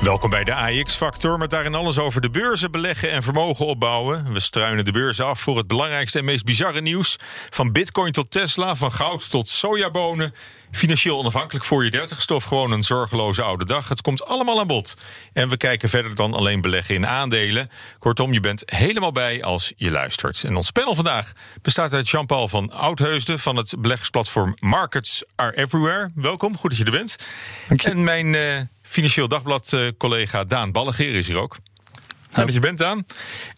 Welkom bij de AX-factor, met daarin alles over de beurzen beleggen en vermogen opbouwen. We struinen de beurzen af voor het belangrijkste en meest bizarre nieuws. Van bitcoin tot Tesla, van goud tot sojabonen. Financieel onafhankelijk voor je dertigstof, gewoon een zorgeloze oude dag. Het komt allemaal aan bod. En we kijken verder dan alleen beleggen in aandelen. Kortom, je bent helemaal bij als je luistert. En ons panel vandaag bestaat uit Jean-Paul van Oudheusden... van het beleggingsplatform Markets Are Everywhere. Welkom, goed dat je er bent. Dank je. En mijn... Uh, Financieel Dagblad-collega Daan Ballegeer is hier ook. Fijn dat je bent, Daan.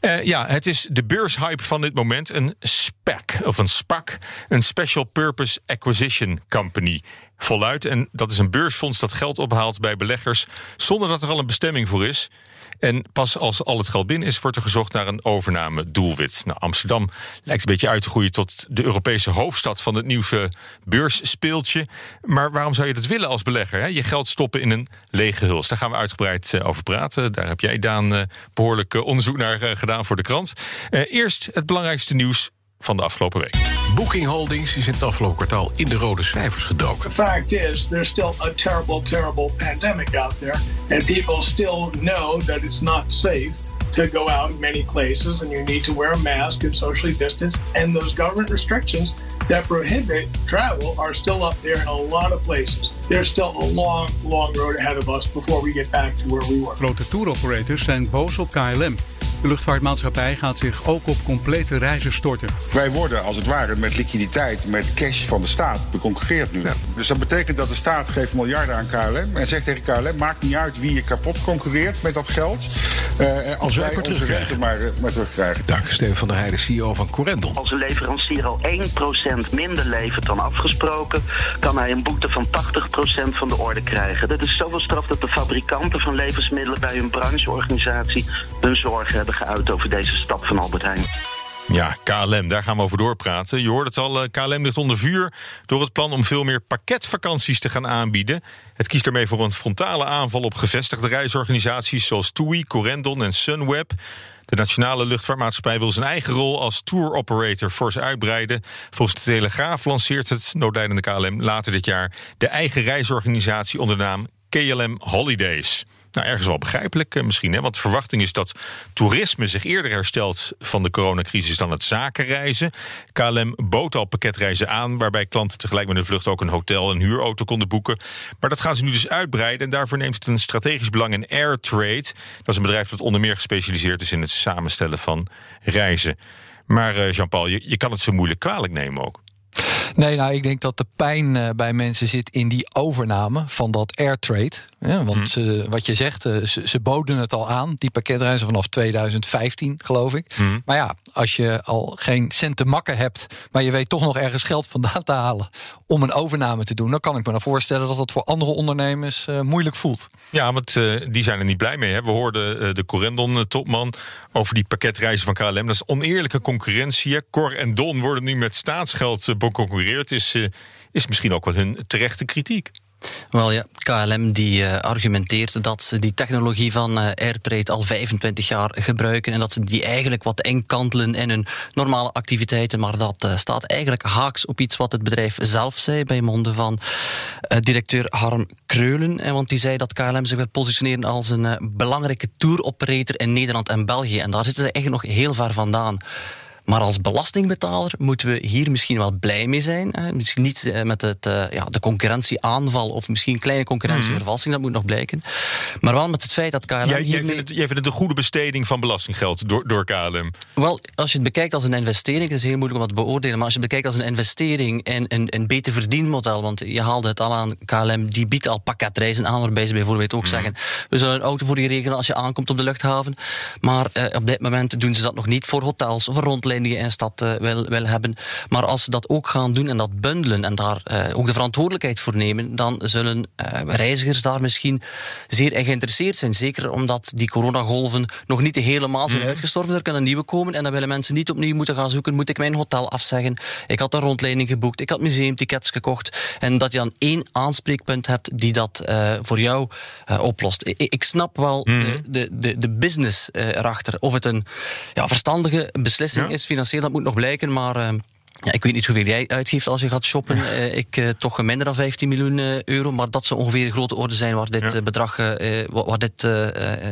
Uh, ja, het is de beurshype van dit moment. Een SPAC, of een SPAC. Een Special Purpose Acquisition Company. Voluit. En dat is een beursfonds dat geld ophaalt bij beleggers... zonder dat er al een bestemming voor is. En pas als al het geld binnen is, wordt er gezocht naar een overname-doelwit. Nou, Amsterdam lijkt een beetje uit te groeien tot de Europese hoofdstad van het nieuwe beursspeeltje. Maar waarom zou je dat willen als belegger? Hè? Je geld stoppen in een lege huls. Daar gaan we uitgebreid uh, over praten. Daar heb jij, Daan, uh, behoorlijk uh, onderzoek naar gedaan voor de krant. eerst het belangrijkste nieuws van de afgelopen week. Booking Holdings is in het afgelopen kwartaal in de rode cijfers gedoken. The fact is, there's still a terrible, terrible pandemic out there, and people still know that it's not safe to go out many places, and you need to wear a mask and socially distance. And those government restrictions that prohibit travel are still up there in a lot of places. There's still a long, long road ahead of us before we get back to where we were. Grote tour operators zijn boos op KLM. De luchtvaartmaatschappij gaat zich ook op complete reizen storten. Wij worden als het ware met liquiditeit, met cash van de staat beconcurreerd nu. Ja. Dus dat betekent dat de staat geeft miljarden aan KLM en zegt tegen KLM: maakt niet uit wie je kapot concurreert met dat geld. Uh, als wij onze rechten maar, maar terugkrijgen. Dank, Steven van der Heijden, CEO van Corendon. Als een leverancier al 1% minder levert dan afgesproken, kan hij een boete van 80% van de orde krijgen. Dat is zoveel straf dat de fabrikanten van levensmiddelen bij hun brancheorganisatie hun zorgen hebben geuit over deze stap van Albert Heijn. Ja, KLM, daar gaan we over doorpraten. Je hoort het al, KLM ligt onder vuur door het plan om veel meer pakketvakanties te gaan aanbieden. Het kiest ermee voor een frontale aanval op gevestigde reisorganisaties zoals TUI, Corendon en Sunweb. De nationale luchtvaartmaatschappij wil zijn eigen rol als tour operator fors uitbreiden. Volgens de Telegraaf lanceert het noodlijdende KLM later dit jaar de eigen reisorganisatie onder de naam KLM Holidays. Nou, ergens wel begrijpelijk misschien. Hè? Want de verwachting is dat toerisme zich eerder herstelt van de coronacrisis dan het zakenreizen. KLM bood al pakketreizen aan, waarbij klanten tegelijk met een vlucht ook een hotel en huurauto konden boeken. Maar dat gaan ze nu dus uitbreiden. En daarvoor neemt het een strategisch belang in Airtrade. Dat is een bedrijf dat onder meer gespecialiseerd is in het samenstellen van reizen. Maar Jean-Paul, je, je kan het zo moeilijk kwalijk nemen ook. Nee, nou, ik denk dat de pijn uh, bij mensen zit in die overname van dat airtrade. Ja, want mm. ze, wat je zegt, uh, ze, ze, boden het al aan, die pakketreizen vanaf 2015, geloof ik. Mm. Maar ja, als je al geen cent te makken hebt, maar je weet toch nog ergens geld vandaan te halen om een overname te doen, dan kan ik me dan voorstellen dat dat voor andere ondernemers uh, moeilijk voelt. Ja, want die zijn er niet blij mee. Hè? We hoorden de Corendon-topman over die pakketreizen van KLM. Dat is oneerlijke concurrentie. Cor en Don worden nu met staatsgeld Is, uh, is misschien ook wel hun terechte kritiek. Wel ja, KLM die uh, argumenteert dat ze die technologie van uh, Airtrade al 25 jaar gebruiken en dat ze die eigenlijk wat enkantelen in hun normale activiteiten, maar dat staat eigenlijk haaks op iets wat het bedrijf zelf zei bij monden van directeur Harm Kreulen, en want die zei dat KLM zich wil positioneren als een belangrijke touroperator in Nederland en België en daar zitten ze eigenlijk nog heel ver vandaan. Maar als belastingbetaler moeten we hier misschien wel blij mee zijn. Hè. Misschien niet met het, uh, ja, de concurrentieaanval of misschien een kleine concurrentievervalsing, dat moet nog blijken. Maar wel met het feit dat KLM. Jij, jij, vindt, het, jij vindt het een goede besteding van belastinggeld door, door KLM? Wel, als je het bekijkt als een investering, dat is heel moeilijk om dat te beoordelen. Maar als je het bekijkt als een investering en een, een beter verdienmodel, want je haalde het al aan, KLM die biedt al pakketreizen aan, waarbij ze bijvoorbeeld ook mm. zeggen: we zullen een auto voor je regelen als je aankomt op de luchthaven. Maar uh, op dit moment doen ze dat nog niet voor hotels of rondleidingen die in stad uh, wil, wil hebben. Maar als ze dat ook gaan doen en dat bundelen en daar uh, ook de verantwoordelijkheid voor nemen, dan zullen reizigers daar misschien zeer in geïnteresseerd zijn. Zeker omdat die coronagolven nog niet helemaal zijn mm. uitgestorven. Er kunnen nieuwe komen en dan willen mensen niet opnieuw moeten gaan zoeken. Moet ik mijn hotel afzeggen? Ik had een rondleiding geboekt. Ik had museumtickets gekocht. En dat je dan één aanspreekpunt hebt die dat voor jou oplost. Ik, ik, snap wel mm. de, de, de business erachter. Of het een ja, verstandige beslissing ja. is financieel, dat moet nog blijken. Maar ja, ik weet niet hoeveel jij uitgeeft als je gaat shoppen. Uh, ik uh, toch minder dan 15 miljoen uh, euro. Maar dat zou ongeveer de grote orde zijn waar dit ja. bedrag, waar dit,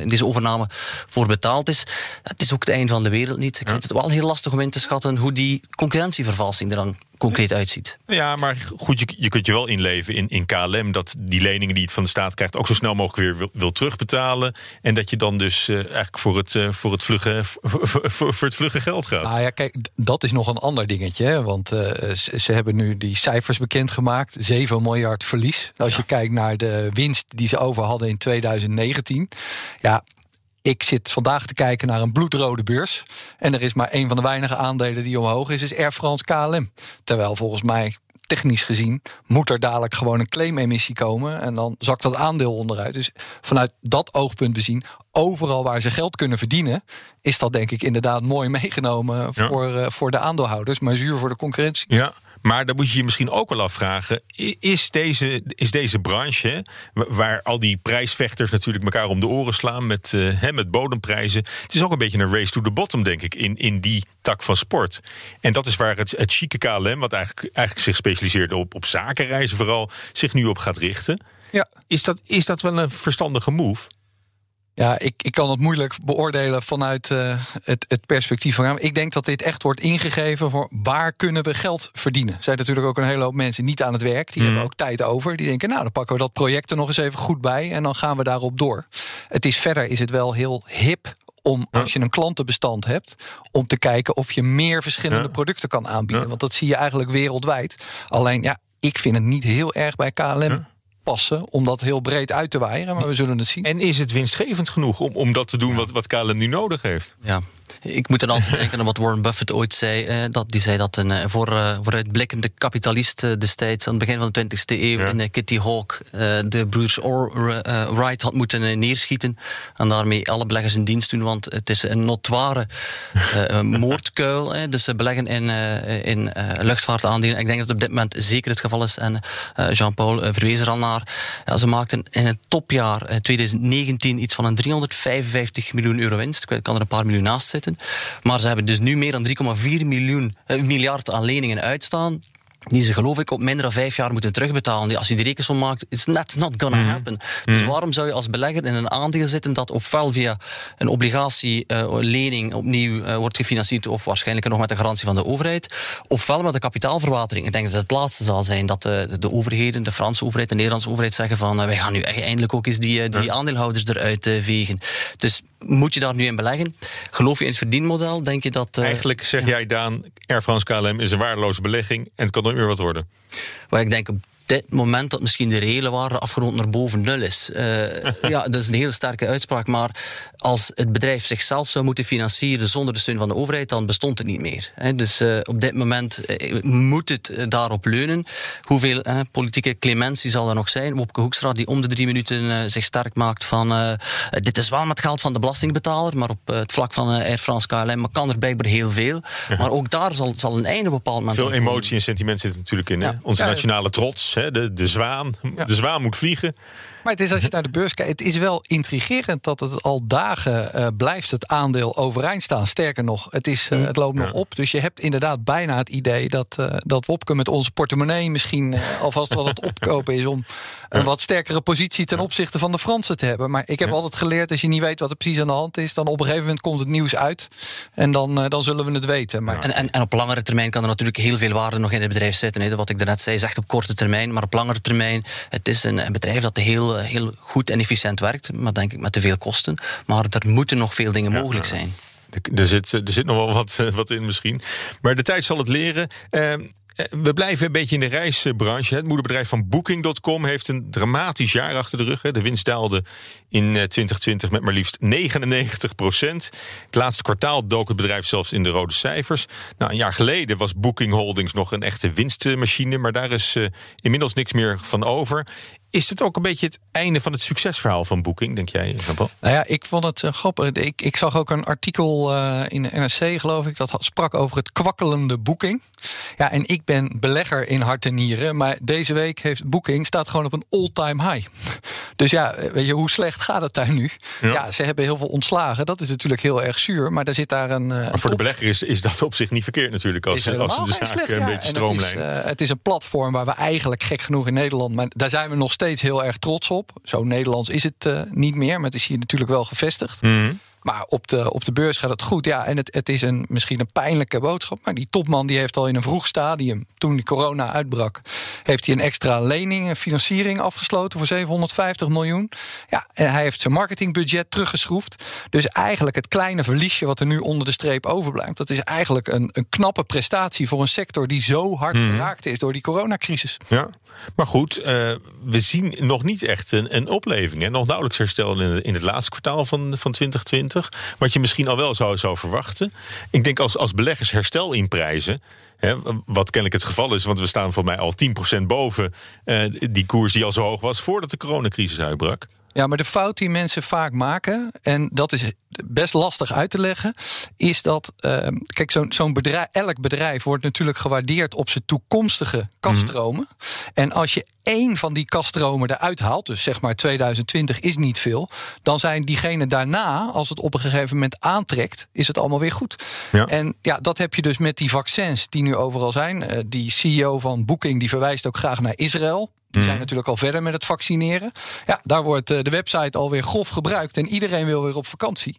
deze overname voor betaald is. Het is ook het einde van de wereld niet. Ik vind het wel heel lastig om in te schatten hoe die concurrentievervalsing er dan concreet uitziet. Ja, maar goed, je, je kunt je wel inleven in, in KLM dat die leningen die het van de staat krijgt ook zo snel mogelijk weer wil, wil terugbetalen. En dat je dan dus uh, eigenlijk voor het, uh, voor, het vlugge, voor, voor, voor, het vlugge geld gaat. Nou ja, kijk, dat is nog een ander dingetje. Hè? Want uh, ze, ze, hebben nu die cijfers bekendgemaakt. 7 miljard verlies. Als ja. je kijkt naar de winst die ze over hadden in 2019. Ja, ik zit vandaag te kijken naar een bloedrode beurs. En er is maar een van de weinige aandelen die omhoog is, is Air France KLM. Terwijl volgens mij technisch gezien moet er dadelijk gewoon een claimemissie komen. En dan zakt dat aandeel onderuit. Dus vanuit dat oogpunt bezien, overal waar ze geld kunnen verdienen, is dat denk ik inderdaad mooi meegenomen voor, uh, voor de aandeelhouders, maar zuur voor de concurrentie. Ja, maar dan moet je je misschien ook wel afvragen: is deze, is deze branche, waar al die prijsvechters natuurlijk elkaar om de oren slaan met, uh, met bodemprijzen. Het is ook een beetje een race to the bottom, denk ik, in, in die tak van sport. En dat is waar het, het chique KLM, wat eigenlijk, eigenlijk zich specialiseert op, op zakenreizen, vooral zich nu op gaat richten. Ja. Is, dat, is dat wel een verstandige move? Ja, ik, ik kan het moeilijk beoordelen vanuit uh, het, het perspectief van hem. Ik denk dat dit echt wordt ingegeven voor waar kunnen we geld verdienen. Er zijn natuurlijk ook een hele hoop mensen niet aan het werk. Die mm. hebben ook tijd over. Die denken, nou, dan pakken we dat project er nog eens even goed bij. En dan gaan we daarop door. Het is verder is het wel heel hip om als je een klantenbestand hebt, om te kijken of je meer verschillende ja. producten kan aanbieden. Ja. Want dat zie je eigenlijk wereldwijd. Alleen ja, ik vind het niet heel erg bij KLM. Ja passen om dat heel breed uit te waaieren. Maar we zullen het zien. En is het winstgevend genoeg om, om dat te doen wat, wat KLM nu nodig heeft? Ja, ik moet dan altijd denken aan wat Warren Buffett ooit zei. Eh, dat, die zei dat een eh, voor, uh, vooruitblikkende kapitalist uh, destijds... aan het begin van de 20e eeuw ja. in Kitty Hawk... de broers Or, Wright had moeten neerschieten... en daarmee alle beleggers in dienst doen. Want het is een notoire moordkuil. dus ze beleggen in, in luchtvaartaandelen. Ik denk dat het op dit moment zeker het geval is. En Jean-Paul verwees er al naar. Ja, ze maakten in het topjaar 2019 iets van een 355 miljoen euro winst. Ik kan er een paar miljoen naast Maar ze hebben dus nu meer dan 3,4 miljoen, eh, miljard aan leningen uitstaan die ze geloof ik op minder dan vijf jaar moeten terugbetalen. Als je die rekensom maakt, it's not, not gonna mm. happen. Dus mm. waarom zou je als belegger in een aandeel zitten dat ofwel via een obligatielening uh, opnieuw uh, wordt gefinancierd of waarschijnlijk nog met de garantie van de overheid, ofwel met de kapitaalverwatering. Ik denk dat het, het laatste zal zijn dat de, de overheden, de Franse overheid, de Nederlandse overheid zeggen van uh, wij gaan nu eindelijk ook eens die, die ja. aandeelhouders eruit vegen. Dus moet je daar nu in beleggen? Geloof je in het verdienmodel? Denk je dat... Eigenlijk zeg ja. jij, Daan, Air France KLM is een waardeloze belegging en het kan nooit meer wat worden. Waar ik denk, op dit moment dat misschien de reële waarde afgerond naar boven nul is. Uh, ja, dat is een hele sterke uitspraak. Maar als het bedrijf zichzelf zou moeten financieren zonder de steun van de overheid, dan bestond het niet meer. Dus uh, op dit moment uh, moet het daarop leunen. Hoeveel politieke clementie zal er nog zijn? Wopke Hoekstra, die om de drie minuten zich sterk maakt van dit is wel met geld van de belastingbetaler, maar op het vlak van Air France KLM kan er blijkbaar heel veel. Ja. Maar ook daar zal, zal een einde bepaald moment Veel emotie en sentiment zit natuurlijk in. Ja. Onze nationale trots hè, de, de zwaan. Ja. De zwaan moet vliegen. Maar het is als je naar de beurs kijkt, het is wel intrigerend dat het al dagen uh, blijft het aandeel overeind staan. Sterker nog, het, is, uh, het loopt ja. nog op. Dus je hebt inderdaad bijna het idee dat, uh, dat Wopke met onze portemonnee misschien alvast wat het opkopen is om een wat sterkere positie ten opzichte van de Fransen te hebben. Maar ik heb altijd geleerd, als je niet weet wat er precies aan de hand is, dan op een gegeven moment komt het nieuws uit en dan, dan zullen we het weten. Maar... En, en, en, op langere termijn kan er natuurlijk heel veel waarde nog in het bedrijf zitten. Hè. Wat ik daarnet zei, zegt op korte termijn, maar op langere termijn, het is een, een bedrijf dat heel heel goed en efficiënt werkt, maar denk ik met te veel kosten. Maar er moeten nog veel dingen mogelijk zijn. Er zit, er zit nog wel wat, wat in misschien. Maar de tijd zal het leren. Uh, Eh, We blijven een beetje in de reisbranche. Het moederbedrijf van Booking.com heeft een dramatisch jaar achter de rug. hè. De winst daalde in eh, 2020 met maar liefst 99 procent. Het laatste kwartaal dook het bedrijf zelfs in de rode cijfers. Nou, een jaar geleden was Booking Holdings nog een echte winstmachine, maar daar is eh, inmiddels niks meer van over. Is het ook een beetje het einde van het succesverhaal van Booking, denk jij? Nou ja, ik vond het eh, grappig. Ik, ik zag ook een artikel eh, in de NRC, geloof ik, dat sprak over het kwakkelende boeking. Ja, en ik ben belegger in hart en nieren, maar deze week heeft Booking staat gewoon op een all-time high. Dus ja, eh, weet je, hoe slecht gaat het daar nu? Ja. ze hebben heel veel ontslagen. Dat is natuurlijk heel erg zuur, maar daar zit daar een. eh, Maar voor de belegger is, is dat op zich niet verkeerd natuurlijk, als, als ze de zaak slecht, een ja. beetje En het is, stroomlijnen. eh, het is een platform waar we eigenlijk gek genoeg in Nederland, maar daar zijn we nog steeds heel erg trots op. Zo Nederlands is het eh, niet meer, maar het is hier natuurlijk wel gevestigd. Mhm. Maar op de, op de beurs gaat het goed. Ja, en het, het is een, misschien een pijnlijke boodschap. Maar die topman die heeft al in een vroeg stadium, toen die corona uitbrak, heeft hij een extra lening, een financiering afgesloten voor 750 miljoen. Ja, en hij heeft zijn marketingbudget teruggeschroefd. Dus eigenlijk het kleine verliesje wat er nu onder de streep overblijft, dat is eigenlijk een, een knappe prestatie voor een sector die zo hard Mhm. geraakt is door die coronacrisis. Ja. Maar goed, eh, we zien nog niet echt een, een opleving. Hè? Nog nauwelijks herstel in, in het laatste kwartaal van, van 2020. Wat je misschien al wel zou, zou verwachten. Ik denk als, als beleggers herstel inprijzen. Hè, wat kennelijk het geval is, want we staan voor mij al 10% boven eh, die koers die al zo hoog was voordat de coronacrisis uitbrak. Ja, maar de fout die mensen vaak maken, en dat is best lastig uit te leggen, is dat, eh, kijk, zo'n zo'n bedrijf, elk bedrijf wordt natuurlijk gewaardeerd op zijn toekomstige kaststromen. En als je één van die kaststromen eruit haalt, dus zeg maar 2020 is niet veel, dan zijn diegenen daarna, als het op een gegeven moment aantrekt, is het allemaal weer goed. Ja. En ja, dat heb je dus met die vaccins die nu overal zijn. Eh, die CEO van Booking die verwijst ook graag naar Israël. Die zijn natuurlijk al verder met het vaccineren. Ja, daar wordt eh, de website alweer grof gebruikt en iedereen wil weer op vakantie.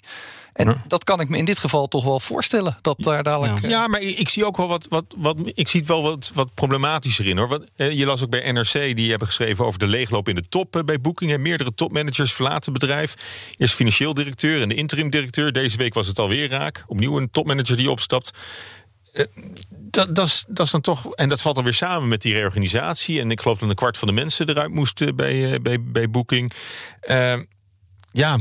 En dat kan ik me in dit geval toch wel voorstellen. Dat daar dadelijk. eh, Ja, maar ik zie ook wel wat, wat, wat ik zie het wel wat, wat problematischer in hoor. Want, eh, je las ook bij NRC, die hebben geschreven over de leegloop in de top eh, bij Booking. En meerdere topmanagers verlaten het bedrijf. Eerst financieel directeur en de interim directeur. Deze week was het alweer raak. Opnieuw een topmanager die opstapt. Eh, Dat, dat, is, dat is dan toch. En dat valt dan weer samen met die reorganisatie. En ik geloof dat een kwart van de mensen eruit moesten bij, eh, bij, bij Booking. Eh, ja,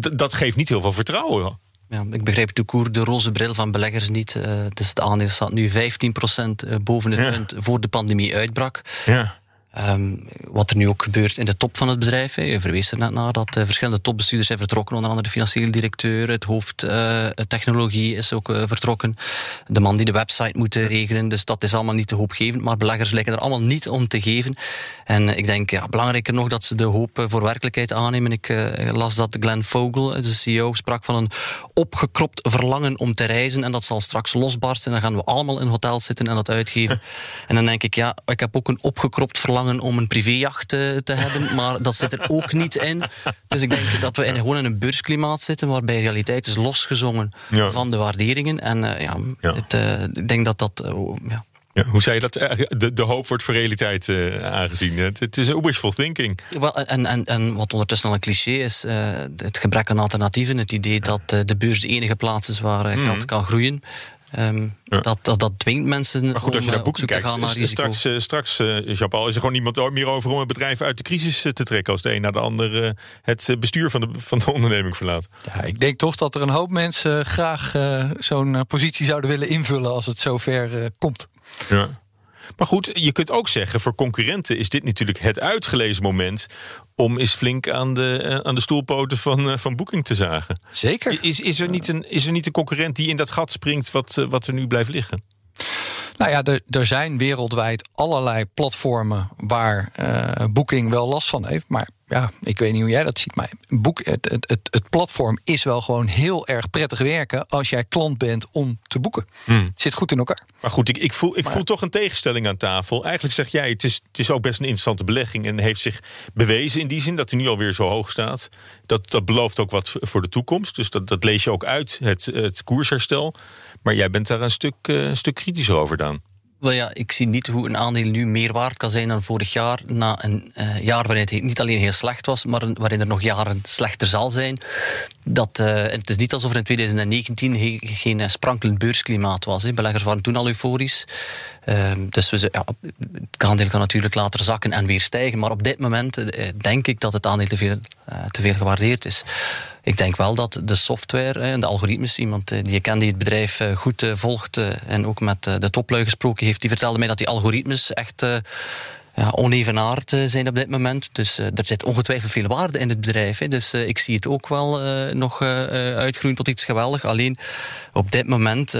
d- dat geeft niet heel veel vertrouwen. Ja, ik begrijp de koer, de roze bril van beleggers niet. Eh, dus het aandeel staat nu 15% boven het Ja. punt voor de pandemie uitbrak. Ja. Ehm, wat er nu ook gebeurt in de top van het bedrijf. hè. Je verwees er net naar dat eh, verschillende topbestuurders zijn vertrokken. Onder andere de financiële directeur, het hoofd eh, technologie is ook eh, vertrokken. De man die de website moet regelen. Dus dat is allemaal niet te hoopgevend. Maar beleggers lijken er allemaal niet om te geven. En ik denk, ja, belangrijker nog dat ze de hoop voor werkelijkheid aannemen. Ik las dat Glenn Vogel, de CEO, sprak van een opgekropt verlangen om te reizen. En dat zal straks losbarsten. En dan gaan we allemaal in hotels zitten en dat uitgeven. En dan denk ik, ja, ik heb ook een opgekropt verlangen om een privéjacht eh, te hebben, maar dat zit er ook niet in. Dus ik denk dat we in, gewoon in een beursklimaat zitten waarbij realiteit is losgezongen Ja. van de waarderingen. En eh, ja, Het, eh, ik denk dat dat... ja, Ja, hoe zei je dat? De, de hoop wordt voor realiteit aangezien. Het, het is een wishful thinking. Wel, en, en, en wat ondertussen al een cliché is, eh, het gebrek aan alternatieven. Het idee dat de beurs de enige plaats is waar eh, geld Mhm. kan groeien. Ehm, dat, dat, dat dwingt mensen Maar goed, als je om naar eh, boeken te kijkt, gaan naar straks, eh, straks eh, Jean-Paul, is er gewoon niemand meer over om een bedrijf uit de crisis te trekken als de een na de ander eh, het bestuur van de, van de onderneming verlaat. Ja, ik denk toch dat er een hoop mensen graag eh, zo'n positie zouden willen invullen als het zover komt. Ja. Maar goed, je kunt ook zeggen, voor concurrenten is dit natuurlijk het uitgelezen moment om eens flink aan de, eh, aan de stoelpoten van, eh, van Booking te zagen. Zeker. Is, is, er niet een, is er niet een concurrent die in dat gat springt wat, eh, wat er nu blijft liggen? Nou ja, er, er zijn wereldwijd allerlei platformen waar eh Booking wel last van heeft. Maar ja, ik weet niet hoe jij dat ziet. Maar boek, het, het, het, het platform is wel gewoon heel erg prettig werken als jij klant bent om te boeken. Het zit goed in elkaar. Maar goed, ik, ik, voel, ik voel toch een tegenstelling aan tafel. Eigenlijk zeg jij, het is, het is ook best een interessante belegging... en heeft zich bewezen in die zin dat hij nu alweer zo hoog staat. Dat, dat belooft ook wat voor de toekomst. Dus dat, dat lees je ook uit, het, het koersherstel. Maar jij bent daar een stuk, eh, een stuk kritischer over dan. Wel ja, ik zie niet hoe een aandeel nu meer waard kan zijn dan vorig jaar. Na een uh, jaar waarin het niet alleen heel slecht was, maar waarin er nog jaren slechter zal zijn. Dat, uh, het is niet alsof er in 2019 he, geen uh, sprankelend beursklimaat was. Beleggers waren toen al euforisch. Ehm, dus we, ja, het aandeel kan natuurlijk later zakken en weer stijgen. Maar op dit moment denk ik dat het aandeel te veel, te veel gewaardeerd is. Ik denk wel dat de software en de algoritmes, iemand die je kent die het bedrijf goed volgt en ook met de toplui gesproken heeft, die vertelde mij dat die algoritmes echt ja, onevenaard eh, zijn op dit moment. Dus uh, er zit ongetwijfeld veel waarde in het bedrijf. Hè. Dus uh, ik zie het ook wel nog uitgroeien tot iets geweldig. Alleen op dit moment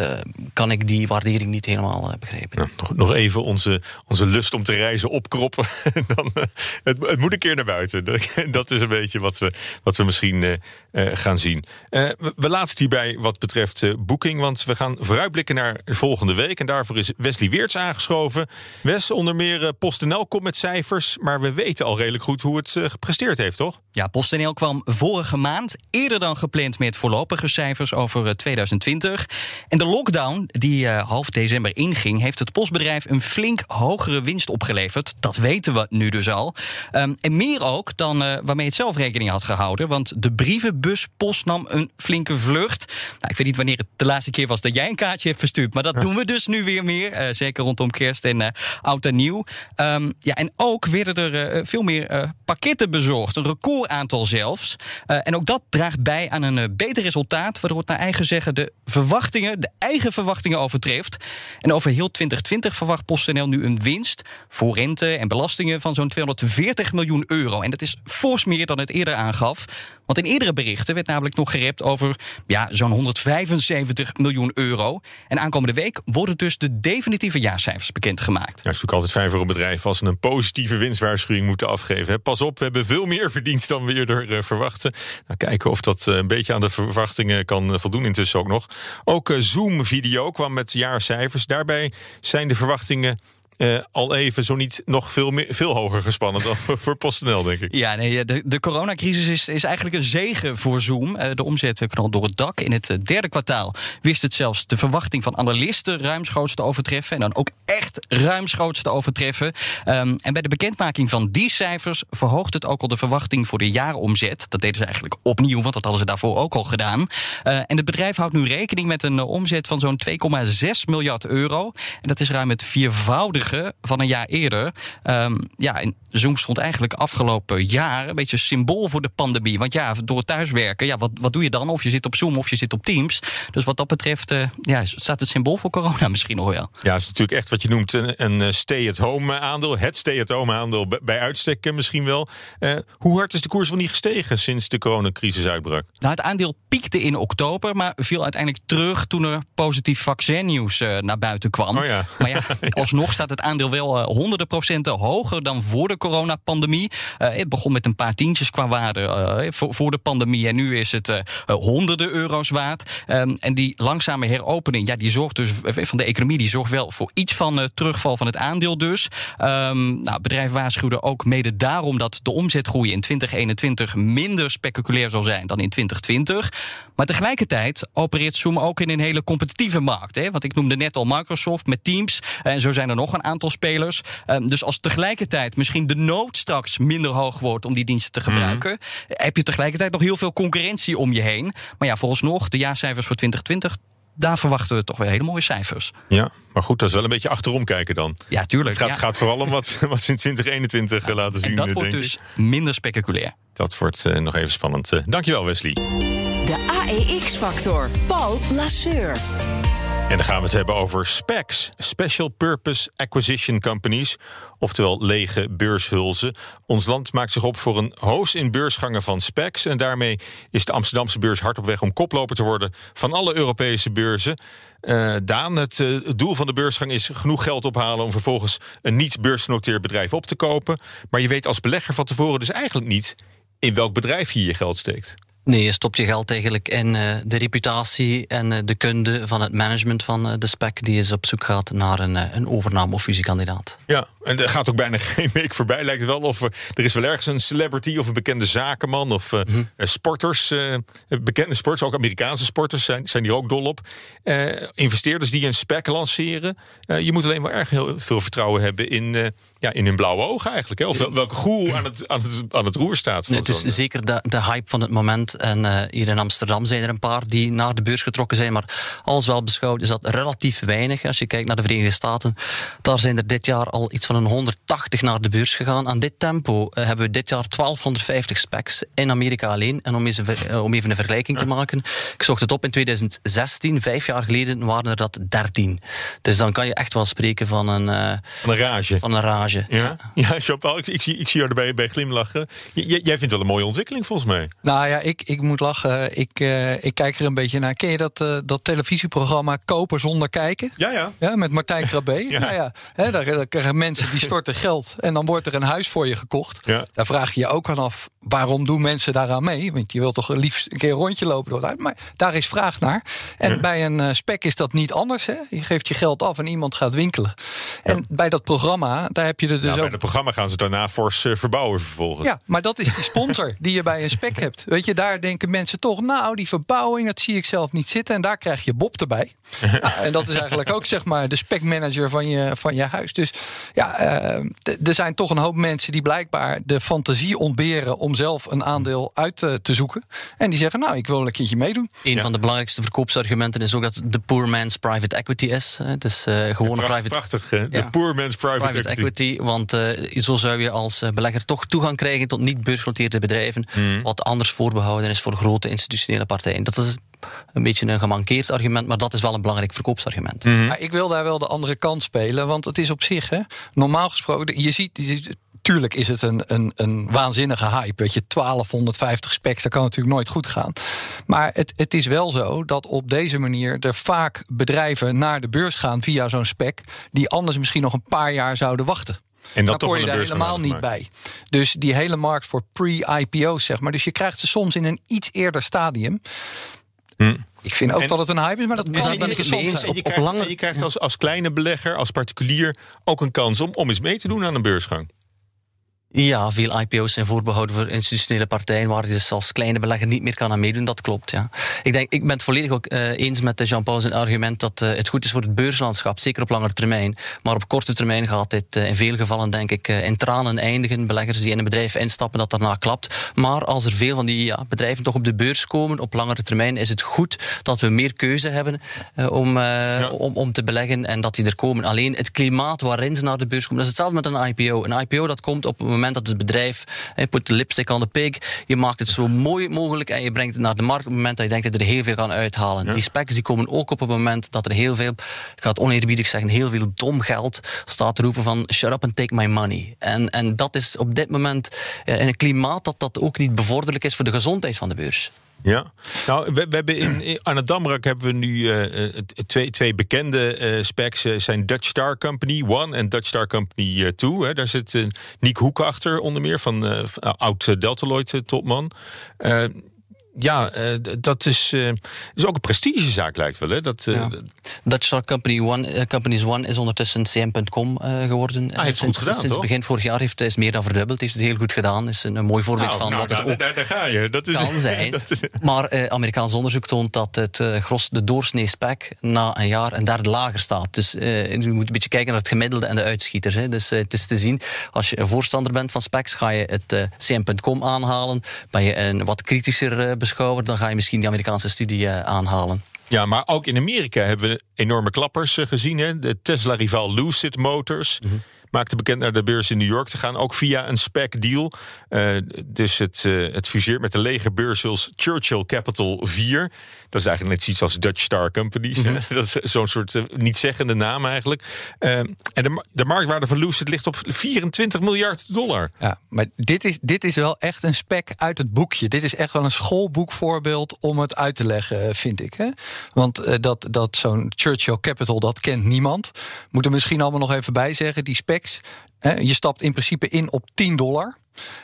kan ik die waardering niet helemaal begrijpen. Nou, nog, nog, even onze, onze lust om te reizen opkroppen. Dan, het, het, moet een keer naar buiten. Dat is een beetje wat we, wat we misschien gaan zien. we, we laten hierbij wat betreft boeking. Want we gaan vooruitblikken naar volgende week. En daarvoor is Wesley Weerts aangeschoven. Wes, onder meer PostNL komt met cijfers, maar we weten al redelijk goed hoe het uh, gepresteerd heeft, toch? Ja, PostNL kwam vorige maand eerder dan gepland met voorlopige cijfers over 2020. Eh, en de lockdown, die uh, half december inging, heeft het postbedrijf een flink hogere winst opgeleverd. Dat weten we nu dus al. Um, en meer ook dan uh, waarmee het zelf rekening had gehouden. Want de brievenbuspost nam een flinke vlucht. Nou, ik weet niet wanneer het de laatste keer was dat jij een kaartje hebt verstuurd. Maar dat doen we dus nu weer meer. zeker rondom kerst en oud en nieuw. Um, ja, en ook werden er uh, veel meer uh, pakketten bezorgd. Een recordaantal zelfs. Uh, en ook dat draagt bij aan een beter resultaat. Waardoor het naar eigen zeggen de verwachtingen, de eigen verwachtingen overtreft. En over heel 2020 verwacht PostNL nu een winst. Voor rente en belastingen van zo'n 240 miljoen euro. En dat is fors meer dan het eerder aangaf. Want in eerdere berichten werd namelijk nog gerept over ja, zo'n 175 miljoen euro. En aankomende week worden dus de definitieve jaarcijfers bekendgemaakt. Ja, het is natuurlijk altijd fijn voor een bedrijf als ze een positieve winstwaarschuwing moeten afgeven. Pas op, we hebben veel meer verdiend dan we eerder uh, verwachten. Nou, kijken of dat uh, een beetje aan de verwachtingen kan uh, voldoen intussen ook nog. Ook Zoom Video kwam met jaarcijfers. Daarbij zijn de verwachtingen uh, al even zo niet nog veel, meer, veel hoger gespannen dan voor PostNL, denk ik. Ja, nee, de, de coronacrisis is, is eigenlijk een zegen voor Zoom. Uh, de omzet knalt door het dak. In het eh, derde kwartaal wist het zelfs de verwachting van analisten ruimschoots te overtreffen. En dan ook echt ruimschoots te overtreffen. Um, en bij de bekendmaking van die cijfers verhoogt het ook al de verwachting voor de jaaromzet. Dat deden ze eigenlijk opnieuw, want dat hadden ze daarvoor ook al gedaan. En het bedrijf houdt nu rekening met een omzet van zo'n 2,6 miljard euro. En dat is ruim het viervoudige van een jaar eerder. Um, ja, en Zoom stond eigenlijk afgelopen jaar een beetje symbool voor de pandemie. Want ja, door thuiswerken, ja, wat, wat doe je dan? Of je zit op Zoom of je zit op Teams. Dus wat dat betreft uh, ja, staat het symbool voor corona misschien nog wel. Ja, het is natuurlijk echt wat je noemt een, een eh, stay-at-home aandeel. Het stay-at-home aandeel bij uitstek misschien wel. Uh, hoe hard is de koers van die gestegen sinds de coronacrisis uitbrak? Nou, het aandeel piekte in oktober, maar viel uiteindelijk terug toen er positief vaccinnieuws uh, naar buiten kwam. Oh ja. Maar ja, alsnog staat het aandeel wel uh, honderden procenten hoger dan voor de coronapandemie. Uh, het begon met een paar tientjes qua waarde uh, voor, voor, de pandemie. En nu is het honderden euro's waard. Um, en die langzame heropening, ja, die zorgt dus van de economie, die zorgt wel voor iets van terugval van het aandeel dus. Um, nou, het bedrijf waarschuwde ook mede daarom dat de omzetgroei in 2021 minder spectaculair zal zijn dan in 2020. Maar tegelijkertijd opereert Zoom ook in een hele competitieve markt. Hè? Want ik noemde net al Microsoft met Teams. En zo zijn er nog een aantal spelers. Um, dus als tegelijkertijd misschien de nood straks minder hoog wordt om die diensten te gebruiken, mm. heb je tegelijkertijd nog heel veel concurrentie om je heen. Maar ja, nog de jaarcijfers voor 2020 daar verwachten we toch weer hele mooie cijfers. Ja, maar goed, dat is wel een beetje achterom kijken dan. Ja, tuurlijk. Het gaat, ja. gaat vooral om wat, wat ze in 2021 ja, laten zien. En dat wordt dus minder spectaculair. Dat wordt uh, nog even spannend. Uh, dankjewel, Wesley. De AEX-factor. Paul Lasseur. En dan gaan we het hebben over SPACs, Special Purpose Acquisition Companies, oftewel lege beurshulzen. Ons land maakt zich op voor een hoos in beursgangen van SPACs en daarmee is de Amsterdamse beurs hard op weg om koploper te worden van alle Europese beurzen. Uh, Daan, het, uh, het, doel van de beursgang is genoeg geld ophalen om vervolgens een niet beursgenoteerd bedrijf op te kopen. Maar je weet als belegger van tevoren dus eigenlijk niet in welk bedrijf je je geld steekt. Nee, je stopt je geld eigenlijk in uh, de reputatie en uh, de kunde van het management van uh, de spec die is op zoek gaat naar een, een overname- of fusiekandidaat. Ja, en er gaat ook bijna geen week voorbij, lijkt het wel. Of er is wel ergens een celebrity of een bekende zakenman of mm -hmm. sporters, bekende sporters, ook Amerikaanse sporters zijn, zijn hier ook dol op. investeerders die een spec lanceren. je moet alleen wel erg heel veel vertrouwen hebben in, ja, in hun blauwe ogen eigenlijk. Hè? Of welke goeroe aan het, aan, het, aan het roer staat. het is zeker de, de hype van het moment. En uh, hier in Amsterdam zijn er een paar die naar de beurs getrokken zijn. Maar alles wel beschouwd is dat relatief weinig. Als je kijkt naar de Verenigde Staten, daar zijn er dit jaar al iets van een 180 naar de beurs gegaan. Aan dit tempo uh, hebben we dit jaar 1250 specs in Amerika alleen. En om, eens een, uh, om even een vergelijking te maken, ik zocht het op in 2016, vijf jaar geleden waren er dat 13. Dus dan kan je echt wel spreken van een, van een rage. Van een rage. Ja, ja Jean-Paul, ik, ik, zie, ik zie jou erbij bij glimlachen. J jij vindt wel een mooie ontwikkeling volgens mij. Nou ja, ik, ik moet lachen. Ik, uh, ik kijk er een beetje naar. Ken je dat, uh, dat televisieprogramma Kopen zonder kijken? Ja, ja. ja met Martijn Krabbe. ja. Nou ja, hè, daar, daar, krijgen mensen die storten geld. En dan wordt er een huis voor je gekocht. Ja. Daar vraag je je ook aan af, waarom doen mensen daaraan mee? Want je wilt toch liefst een keer een rondje lopen door het Maar daar is vraag naar. En ja. bij een uh, spec is dat niet anders. Hè? Je geeft je geld af en iemand gaat winkelen. En bij dat programma, daar heb je er dus nou, ook... Bij het programma gaan ze daarna fors verbouwen vervolgens. Ja, maar dat is die sponsor die je bij een spec hebt. Weet je, daar denken mensen toch, nou, die verbouwing, dat zie ik zelf niet zitten. En daar krijg je Bob erbij. nou, en dat is eigenlijk ook, zeg maar, de specmanager van je, van je huis. Dus ja, uh, er zijn toch een hoop mensen die blijkbaar de fantasie ontberen om zelf een aandeel uit te, te zoeken. En die zeggen, nou, ik wil een keertje meedoen. Een ja. van de belangrijkste verkoopsargumenten is ook dat de poor man's private equity is. Dus uh, gewone ja, private... Prachtig, hè? de poor man's private, private equity. equity. Want uh, zo zou je als belegger toch toegang krijgen tot niet beursgenoteerde bedrijven. Mm. Wat anders voorbehouden is voor grote institutionele partijen. Dat is een beetje een gemankeerd argument, maar dat is wel een belangrijk verkoopsargument. Mm -hmm. Maar ik wil daar wel de andere kant spelen, want het is op zich, hè, normaal gesproken, je ziet. Tuurlijk is het een, een, een waanzinnige hype. Weet je, 1250 specs, dat kan natuurlijk nooit goed gaan. Maar het, het is wel zo dat op deze manier er vaak bedrijven naar de beurs gaan via zo'n spec, die anders misschien nog een paar jaar zouden wachten. En dat dan hoor je daar helemaal niet bij. Dus die hele markt voor pre-IPO's, zeg maar. Dus je krijgt ze soms in een iets eerder stadium. Hm. Ik vind ook en, dat het een hype is, maar dat kan mee eens. Op, je, krijgt, op lange... je krijgt als, als kleine belegger, als particulier, ook een kans om, om eens mee te doen aan een beursgang. Ja, veel IPO's zijn voorbehouden voor institutionele partijen waar je dus als kleine belegger niet meer kan aan meedoen. Dat klopt, ja. Ik, denk, ik ben het volledig ook uh, eens met Jean-Paul zijn argument dat uh, het goed is voor het beurslandschap, zeker op lange termijn. Maar op korte termijn gaat dit uh, in veel gevallen, denk ik, in tranen eindigen. Beleggers die in een bedrijf instappen, dat daarna klapt. Maar als er veel van die ja, bedrijven toch op de beurs komen, op langere termijn, is het goed dat we meer keuze hebben om, ja. om, om te beleggen en dat die er komen. Alleen het klimaat waarin ze naar de beurs komen, dat is hetzelfde met een IPO. Een IPO dat komt op het moment dat het bedrijf, je put de lipstick on the pig, je maakt het zo mooi mogelijk en je brengt het naar de markt op het moment dat je denkt dat je er heel veel kan uithalen. Ja. Die specs die komen ook op het moment dat er heel veel, ik ga het oneerbiedig zeggen, heel veel dom geld staat te roepen van shut up and take my money. En, en dat is op dit moment in een klimaat dat dat ook niet bevorderlijk is voor de gezondheid van de beurs. Ja, nou, we, we hebben in, in, aan het Damrak hebben we nu uh, twee, twee bekende uh, specs. Zijn Dutch Star Company One en Dutch Star Company Two. Daar zit Niek Hoek achter, onder meer, van oud Deltaloid topman ja, uh, dat is, uh, is ook een prestigezaak, lijkt wel. Hè? Dat, ja. Dutch Star Company One, Companies One is ondertussen cm.com geworden. Ah, heeft sinds, goed gedaan, sinds begin vorig jaar heeft het meer dan verdubbeld. Heeft het heel goed gedaan. Is een, een mooi voorbeeld nou, van nou, wat het ook daar, daar ga je. Dat is, kan zijn. dat is, maar Amerikaans onderzoek toont dat het gros, de doorsnee spec na een jaar een derde lager staat. Dus je moet een beetje kijken naar het gemiddelde en de uitschieters. Hè. Dus het is te zien, als je een voorstander bent van specs, ga je het cm.com aanhalen. Ben je een wat kritischer beschouwer, dan ga je misschien die Amerikaanse studie uh, aanhalen. Ja, maar ook in Amerika hebben we enorme klappers uh, gezien. Hè? De Tesla-rivaal Lucid Motors. Mm -hmm. Maakte bekend naar de beurs in New York te gaan. Ook via een spec deal. Uh, dus het, het fuseert met de lege beursels Churchill Capital 4. Dat is eigenlijk net iets als Dutch Star Companies. Mm -hmm. Dat is zo'n soort uh, niet-zeggende naam eigenlijk. Uh, en de, de marktwaarde van Lucid ligt op 24 miljard dollar. Ja, maar dit is, dit is wel echt een spec uit het boekje. Dit is echt wel een schoolboekvoorbeeld om het uit te leggen, vind ik. Hè? Want uh, dat, dat zo'n Churchill Capital, dat kent niemand. Moet er misschien allemaal nog even bij zeggen. Die specs, Je stapt in principe in op 10 dollar.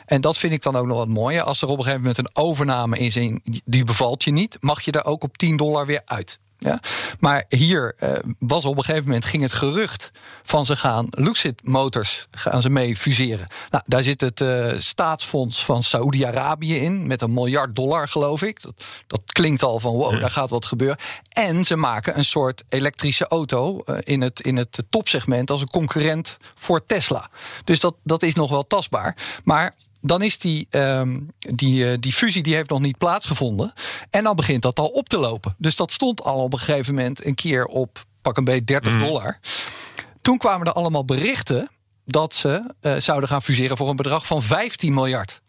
En dat vind ik dan ook nog wat mooier. Als er op een gegeven moment een overname is en die bevalt je niet, mag je daar ook op 10 dollar weer uit. Ja? Maar hier uh, was op een gegeven moment ging het gerucht van ze gaan Lucid Motors gaan ze mee fuseren. Nou, daar zit het uh, staatsfonds van Saoedi-Arabië in met een miljard dollar, geloof ik. Dat, dat klinkt al van wow, daar gaat wat gebeuren. En ze maken een soort elektrische auto uh, in, het, in het topsegment als een concurrent voor Tesla. Dus dat, dat is nog wel tastbaar. Maar dan is die, um, die, uh, die fusie die heeft nog niet plaatsgevonden. En dan begint dat al op te lopen. Dus dat stond al op een gegeven moment een keer op pak een beetje 30 mm. dollar. Toen kwamen er allemaal berichten dat ze uh, zouden gaan fuseren voor een bedrag van 15 miljard.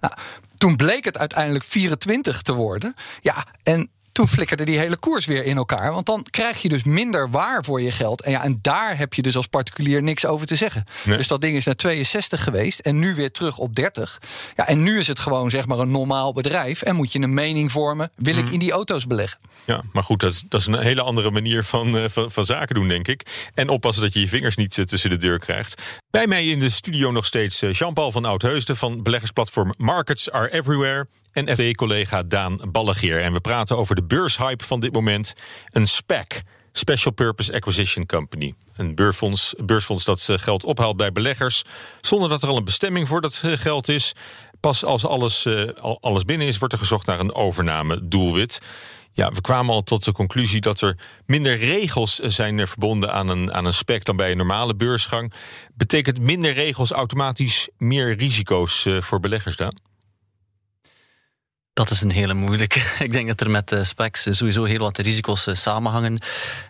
Nou, toen bleek het uiteindelijk 24 te worden. Ja, en toen flikkerde die hele koers weer in elkaar. Want dan krijg je dus minder waar voor je geld. En, ja, en daar heb je dus als particulier niks over te zeggen. Dus dat ding is naar 62 geweest en nu weer terug op 30. Ja, en nu is het gewoon zeg maar een normaal bedrijf. En moet je een mening vormen. Wil ik mhm. in die auto's beleggen? Ja, maar goed, dat is, dat is een hele andere manier van, uh, van, van, zaken doen, denk ik. En oppassen dat je je vingers niet uh, tussen de deur krijgt. Bij mij in de studio nog steeds uh, Jean-Paul van Oudheusden van beleggersplatform Markets Are Everywhere en FD-collega Daan Ballegeer. En we praten over de beurshype van dit moment. Een SPAC, Special Purpose Acquisition Company. Een beursfonds, dat eh, geld ophaalt bij beleggers... zonder dat er al een bestemming voor dat eh, geld is. Pas als alles, uh, alles binnen is, wordt er gezocht naar een overname-doelwit. Ja, we kwamen al tot de conclusie dat er minder regels zijn verbonden aan een, aan een spec dan bij een normale beursgang. Betekent minder regels automatisch meer risico's voor beleggers dan? Dat is een hele moeilijke. Ik denk dat er met uh, specs sowieso heel wat risico's uh, samenhangen.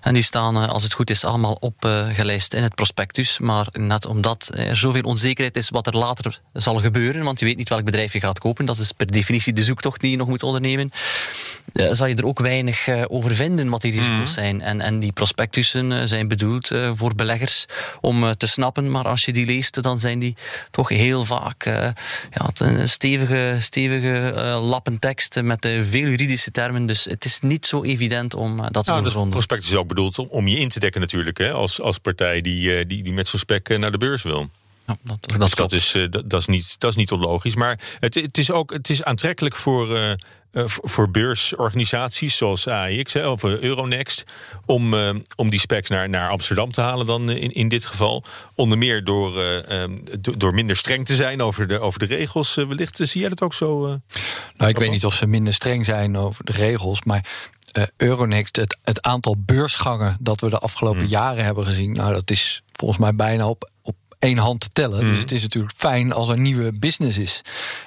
En die staan, uh, als het goed is, allemaal opgelijst in het prospectus. Maar net omdat er zoveel onzekerheid is wat er later zal gebeuren, want je weet niet welk bedrijf je gaat kopen, dat is per definitie de zoektocht die je nog moet ondernemen, zal je er ook weinig over vinden wat die risico's mhm. zijn. En, en die prospectussen zijn bedoeld voor beleggers om te snappen, maar als je die leest, dan zijn die toch heel vaak ja, een stevige, stevige lappen tekst met veel juridische termen. Dus het is niet zo evident om eh, dat te nou, doen. Het prospect is ook bedoeld om je in te dekken natuurlijk. Hè, als, als partij die, eh, die, die met zo'n spec eh, naar de beurs wil. Ja, dat, dat, dus dat, is, dat, dat, is niet, dat is niet onlogisch. Maar het, het, is ook het is aantrekkelijk voor, uh, voor beursorganisaties zoals AIX of Euronext. Om, uh, om die specs naar, naar Amsterdam te halen, dan in, in dit geval. Onder meer door, door minder streng te zijn over de, over de regels. wellicht zie jij dat ook zo? nou, ik weet niet of ze minder streng zijn over de regels. Maar uh, Euronext, het, het, aantal beursgangen dat we de afgelopen hmm. jaren hebben gezien, nou, dat is volgens mij bijna op, op één hand te tellen. Dus mhm. het is natuurlijk fijn als er nieuwe business is.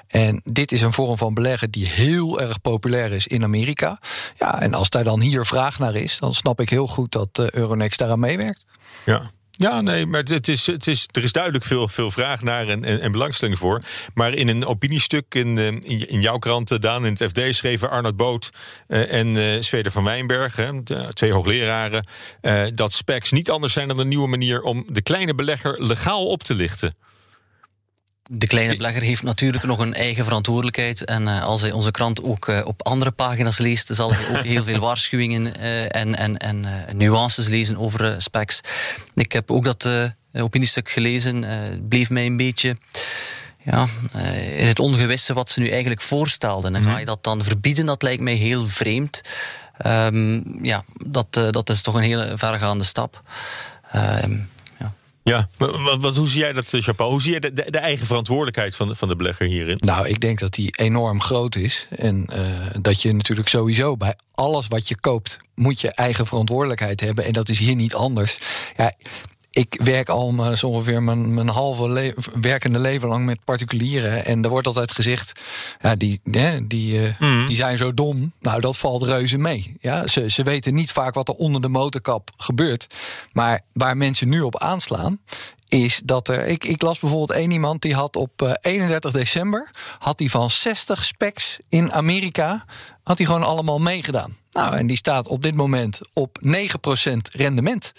En dit is een vorm van beleggen die heel erg populair is in Amerika. Ja, en als daar dan hier vraag naar is, dan snap ik heel goed dat uh, Euronext daaraan meewerkt. Ja. Ja, nee, maar het is, het is, er is duidelijk veel, veel vraag naar en, en, belangstelling voor. Maar in een opiniestuk in, eh, in, in jouw krant, eh, Daan, in het FD, schreven Arnold Boot uh, en uh, Zweder van Wijnberg, twee hoogleraren, dat specs niet anders zijn dan een nieuwe manier om de kleine belegger legaal op te lichten de kleine belegger heeft natuurlijk nog een eigen verantwoordelijkheid. En uh, als hij onze krant ook uh, op andere pagina's leest, zal hij ook heel veel waarschuwingen uh, en, en, en nuances lezen over specs. Ik heb ook dat opiniestuk gelezen. Het bleef mij een beetje ja, in het ongewisse wat ze nu eigenlijk voorstelden. En ga je dat dan verbieden? Dat lijkt mij heel vreemd. Um, ja, dat, dat is toch een hele vergaande stap. Um, ja, wat, wat, hoe zie jij dat, Chapeau? Eh, hoe zie jij de, de, de, eigen verantwoordelijkheid van, van de belegger hierin? Nou, ik denk dat die enorm groot is. En uh, dat je natuurlijk sowieso bij alles wat je koopt... moet je eigen verantwoordelijkheid hebben. En dat is hier niet anders. Ja, ik werk al zo ongeveer mijn, mijn halve werkende leven lang met particulieren. En er wordt altijd gezegd, ja, die, hè, die, uh, mm. die zijn zo dom. Nou, dat valt reuze mee. Ja, ze, ze weten niet vaak wat er onder de motorkap gebeurt. Maar waar mensen nu op aanslaan, is dat er. Ik, ik las bijvoorbeeld één iemand die had op 31 eh, december. had hij van 60 specs in Amerika. had hij gewoon allemaal meegedaan. Nou, en die staat op dit moment op 9% rendement.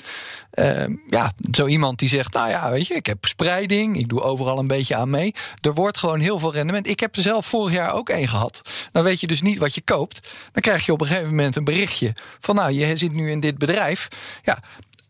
Uh, ja, zo iemand die zegt: Nou ja, weet je, ik heb spreiding. Ik doe overal een beetje aan mee. Er wordt gewoon heel veel rendement. Ik heb er zelf vorig jaar ook één gehad. Dan weet je dus niet wat je koopt. Dan krijg je op een gegeven moment een berichtje van: Nou, je zit nu in dit bedrijf. Ja,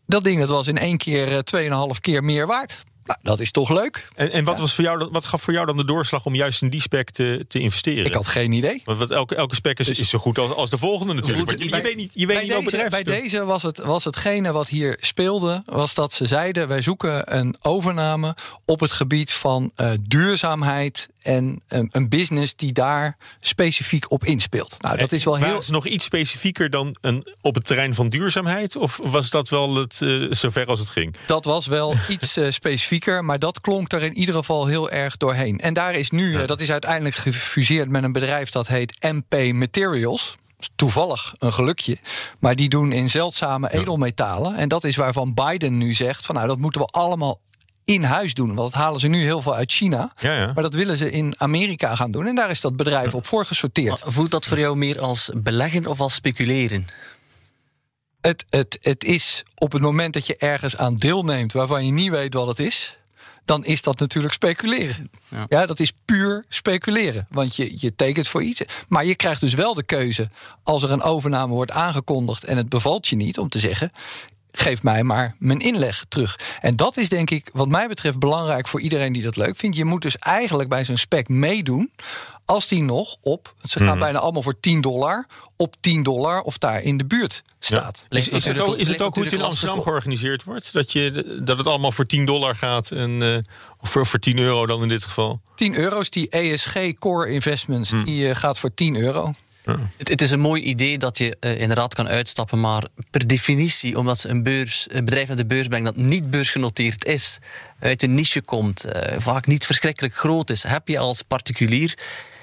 dat ding dat was in één keer 2,5 eh, keer meer waard. Nou, dat is toch leuk? En, en wat, was voor jou, wat gaf voor jou dan de doorslag om juist in die spec te, te investeren? Ik had geen idee. Want wat elke, elke spec is, is zo goed als, als de volgende natuurlijk. Goed, je, bij- je weet niet, je weet bij niet deze, bij deze was, het, was hetgene wat hier speelde, was dat ze zeiden: wij zoeken een overname op het gebied van eh, duurzaamheid en een, een business die daar specifiek op inspeelt. Nou, dat is wel heel. ze nog iets specifieker dan een, op het terrein van duurzaamheid? Of was dat wel het, eh, zover als het ging? Dat was wel iets eh, specifieker, maar dat klonk er in ieder geval heel erg doorheen. En daar is nu, eh, dat is uiteindelijk gefuseerd met een bedrijf dat heet MP Materials. Toevallig een gelukje. Maar die doen in zeldzame edelmetalen. En dat is waarvan Biden nu zegt: van nou, dat moeten we allemaal in huis doen. Want dat halen ze nu heel veel uit China. Ja, ja. Maar dat willen ze in Amerika gaan doen. En daar is dat bedrijf op voorgesorteerd. Voelt dat voor jou meer als beleggen of als speculeren? Het, het, het is op het moment dat je ergens aan deelneemt waarvan je niet weet wat het is. Dan is dat natuurlijk speculeren. Ja. dat is puur speculeren. Want je, je tekent voor iets. Maar je krijgt dus wel de keuze. als er een overname wordt aangekondigd. en het bevalt je niet om te zeggen. Geef mij maar mijn inleg terug. En dat is denk ik, wat mij betreft, belangrijk voor iedereen die dat leuk vindt. Je moet dus eigenlijk bij zo'n spec meedoen. als die nog op. Ze gaan Mhm. bijna allemaal voor 10 dollar. op 10 dollar of daar in de buurt staat. Is, is het ook, is het ook hoe het in Amsterdam georganiseerd wordt? Dat, je, dat het allemaal voor 10 dollar gaat en, eh, of voor, voor 10 euro dan in dit geval? 10 euro's, die ESG Core Investments, die eh, gaat voor 10 euro. Het, het is een mooi idee dat je eh, inderdaad kan uitstappen, maar per definitie, omdat ze een, beurs, een bedrijf naar de beurs brengen dat niet beursgenoteerd is, uit een niche komt, eh, vaak niet verschrikkelijk groot is, heb je als particulier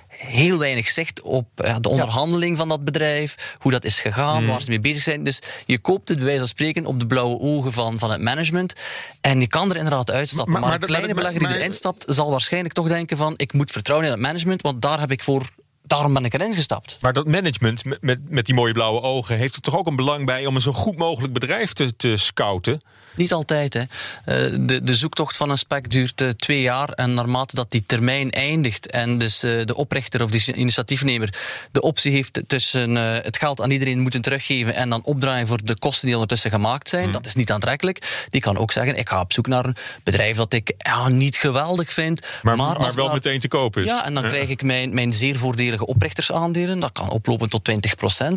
heel weinig zicht op eh, de onderhandeling van dat bedrijf, hoe dat is gegaan, waar ze mee bezig zijn. Dus je koopt het bij wijze van spreken op de blauwe ogen van, van het management en je kan er inderdaad uitstappen. Maar- Maar, maar een kleine belegger die erin stapt, zal waarschijnlijk toch denken van ik moet vertrouwen in het management, want daar heb ik voor, daarom ben ik erin gestapt. Maar dat management met, met, die mooie blauwe ogen... heeft er toch ook een belang bij om een zo goed mogelijk bedrijf te, te scouten? Niet altijd. Hè. Eh, De, de zoektocht van een spec duurt eh, twee jaar. En naarmate dat die termijn eindigt en dus eh, de oprichter of de initiatiefnemer de optie heeft tussen het geld aan iedereen moeten teruggeven en dan opdraaien voor de kosten die ondertussen gemaakt zijn, dat is niet aantrekkelijk. Die kan ook zeggen: ik ga op zoek naar een bedrijf dat ik ja, niet geweldig vind, Maar, maar, wel meteen te kopen. ja, en dan krijg ik mijn, mijn zeer voordelige oprichtersaandelen. Dat kan oplopen tot 20%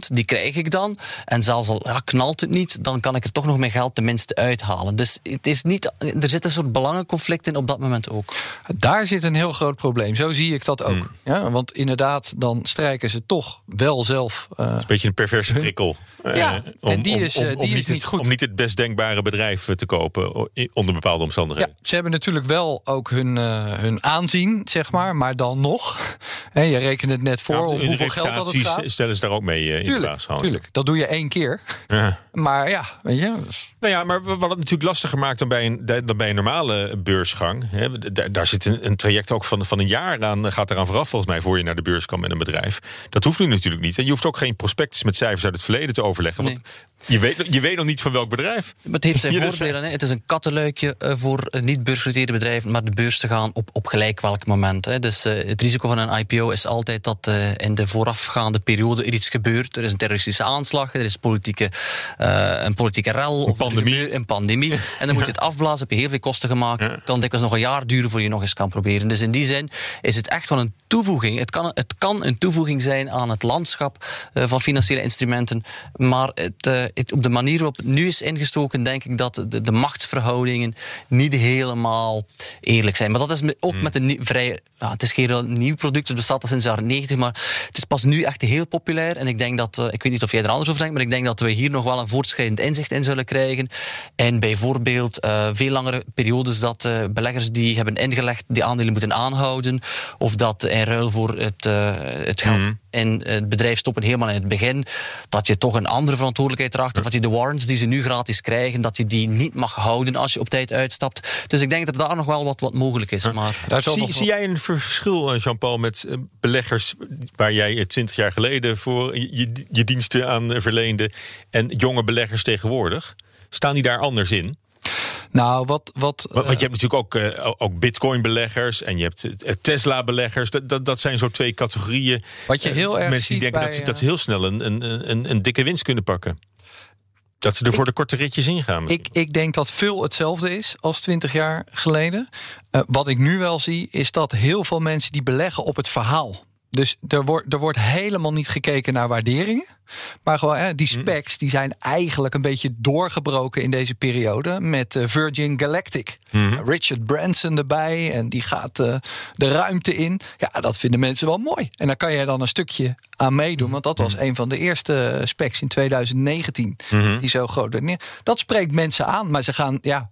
Die krijg ik dan. En zelfs al ja, knalt het niet, dan kan ik er toch nog mijn geld tenminste uithalen. Dus het is niet, er zit een soort belangenconflict in op dat moment ook. Daar zit een heel groot probleem. Zo zie ik dat ook. Hmm. Ja, want inderdaad, dan strijken ze toch wel zelf. eh, een beetje een perverse prikkel. Ja, Eh, en die is, eh, die is niet niet het, goed. Om niet het best denkbare bedrijf te kopen onder bepaalde ja, omstandigheden. ze hebben natuurlijk wel ook hun, eh, hun aanzien, zeg maar. Maar dan nog. Hè, je rekent het net voor Ja, hoeveel geld dat het gaat. stellen ze daar ook mee eh, in de Tuurlijk, waagschaal. tuurlijk, dat doe je één keer. Ja. Maar ja, weet je. Nou ja, maar wat het natuurlijk lastiger maakt dan bij een, dan bij een normale beursgang. Hè, daar, daar zit een, een traject ook van, van een jaar aan, gaat eraan vooraf volgens mij, voor je naar de beurs kan met een bedrijf. Dat hoeft nu natuurlijk niet. En je hoeft ook geen prospectus met cijfers uit het verleden te overleggen. Want je, weet, je weet nog niet van welk bedrijf. Maar het heeft zijn dat voordelen. Hè. Het is een kattenluikje eh, voor eh, niet beursgenoteerde bedrijven naar de beurs te gaan op, op gelijk welk moment. Hè. Dus eh, het risico van een IPO is altijd dat eh, in de voorafgaande periode er iets gebeurt. Er is een terroristische aanslag, er is politieke, eh, een politieke rel. Of pandemie. Een pandemie. En dan moet je het afblazen, heb je heel veel kosten gemaakt. Kan dikwijls nog een jaar duren voor je nog eens kan proberen. Dus in die zin is het echt wel een toevoeging. Het kan, het kan een toevoeging zijn aan het landschap eh, van financiële instrumenten. Maar het, eh, het, op de manier waarop het nu is ingestoken, denk ik dat de, de machtsverhoudingen niet helemaal eerlijk zijn. Maar dat is ook met een vrij. Het is geen nieuw product, het bestaat al sinds de jaren 90, maar het is pas nu echt heel populair. En ik denk dat, eh, ik weet niet of jij er anders over denkt, maar ik denk dat we hier nog wel een voortschrijdend inzicht in zullen krijgen. En bijvoorbeeld veel langere periodes dat beleggers die hebben ingelegd die aandelen moeten aanhouden, of dat in ruil voor het, eh, het geld in het bedrijf stoppen helemaal in het begin, dat je toch een andere verantwoordelijkheid of dat je de warrants die ze nu gratis krijgen, dat je die niet mag houden als je op tijd uitstapt. Dus ik denk dat daar nog wel wat, wat mogelijk is. Maar Zie, zie jij een verschil, eh, Jean-Paul, met eh, beleggers waar jij eh, 20 jaar geleden voor je, je- diensten aan verleende en jonge beleggers tegenwoordig? Staan die daar anders in? Nou, wat. wat Want want je hebt natuurlijk ook, eh, ook Bitcoin-beleggers en je hebt eh, Tesla-beleggers. Dat, dat, dat zijn zo twee categorieën. Wat je heel eh, erg Mensen die denken dat, ze, dat eh, ze heel snel een, een, een, een dikke winst kunnen pakken. Dat ze er voor de korte ritjes ingaan. Ik, ik denk dat veel hetzelfde is als 20 jaar geleden. Uh, wat ik nu wel zie, is dat heel veel mensen die beleggen op het verhaal. Dus er wordt, er wordt helemaal niet gekeken naar waarderingen. Maar gewoon, hè, die specs die zijn eigenlijk een beetje doorgebroken in deze periode. Met uh, Virgin Galactic. Mm. Richard Branson erbij. En die gaat uh, de ruimte in. Ja, dat vinden mensen wel mooi. En daar kan je dan een stukje aan meedoen. Want dat was een van de eerste specs in 2019. Mm. Die zo groot werd. Dat spreekt mensen aan. Maar ze gaan, ja.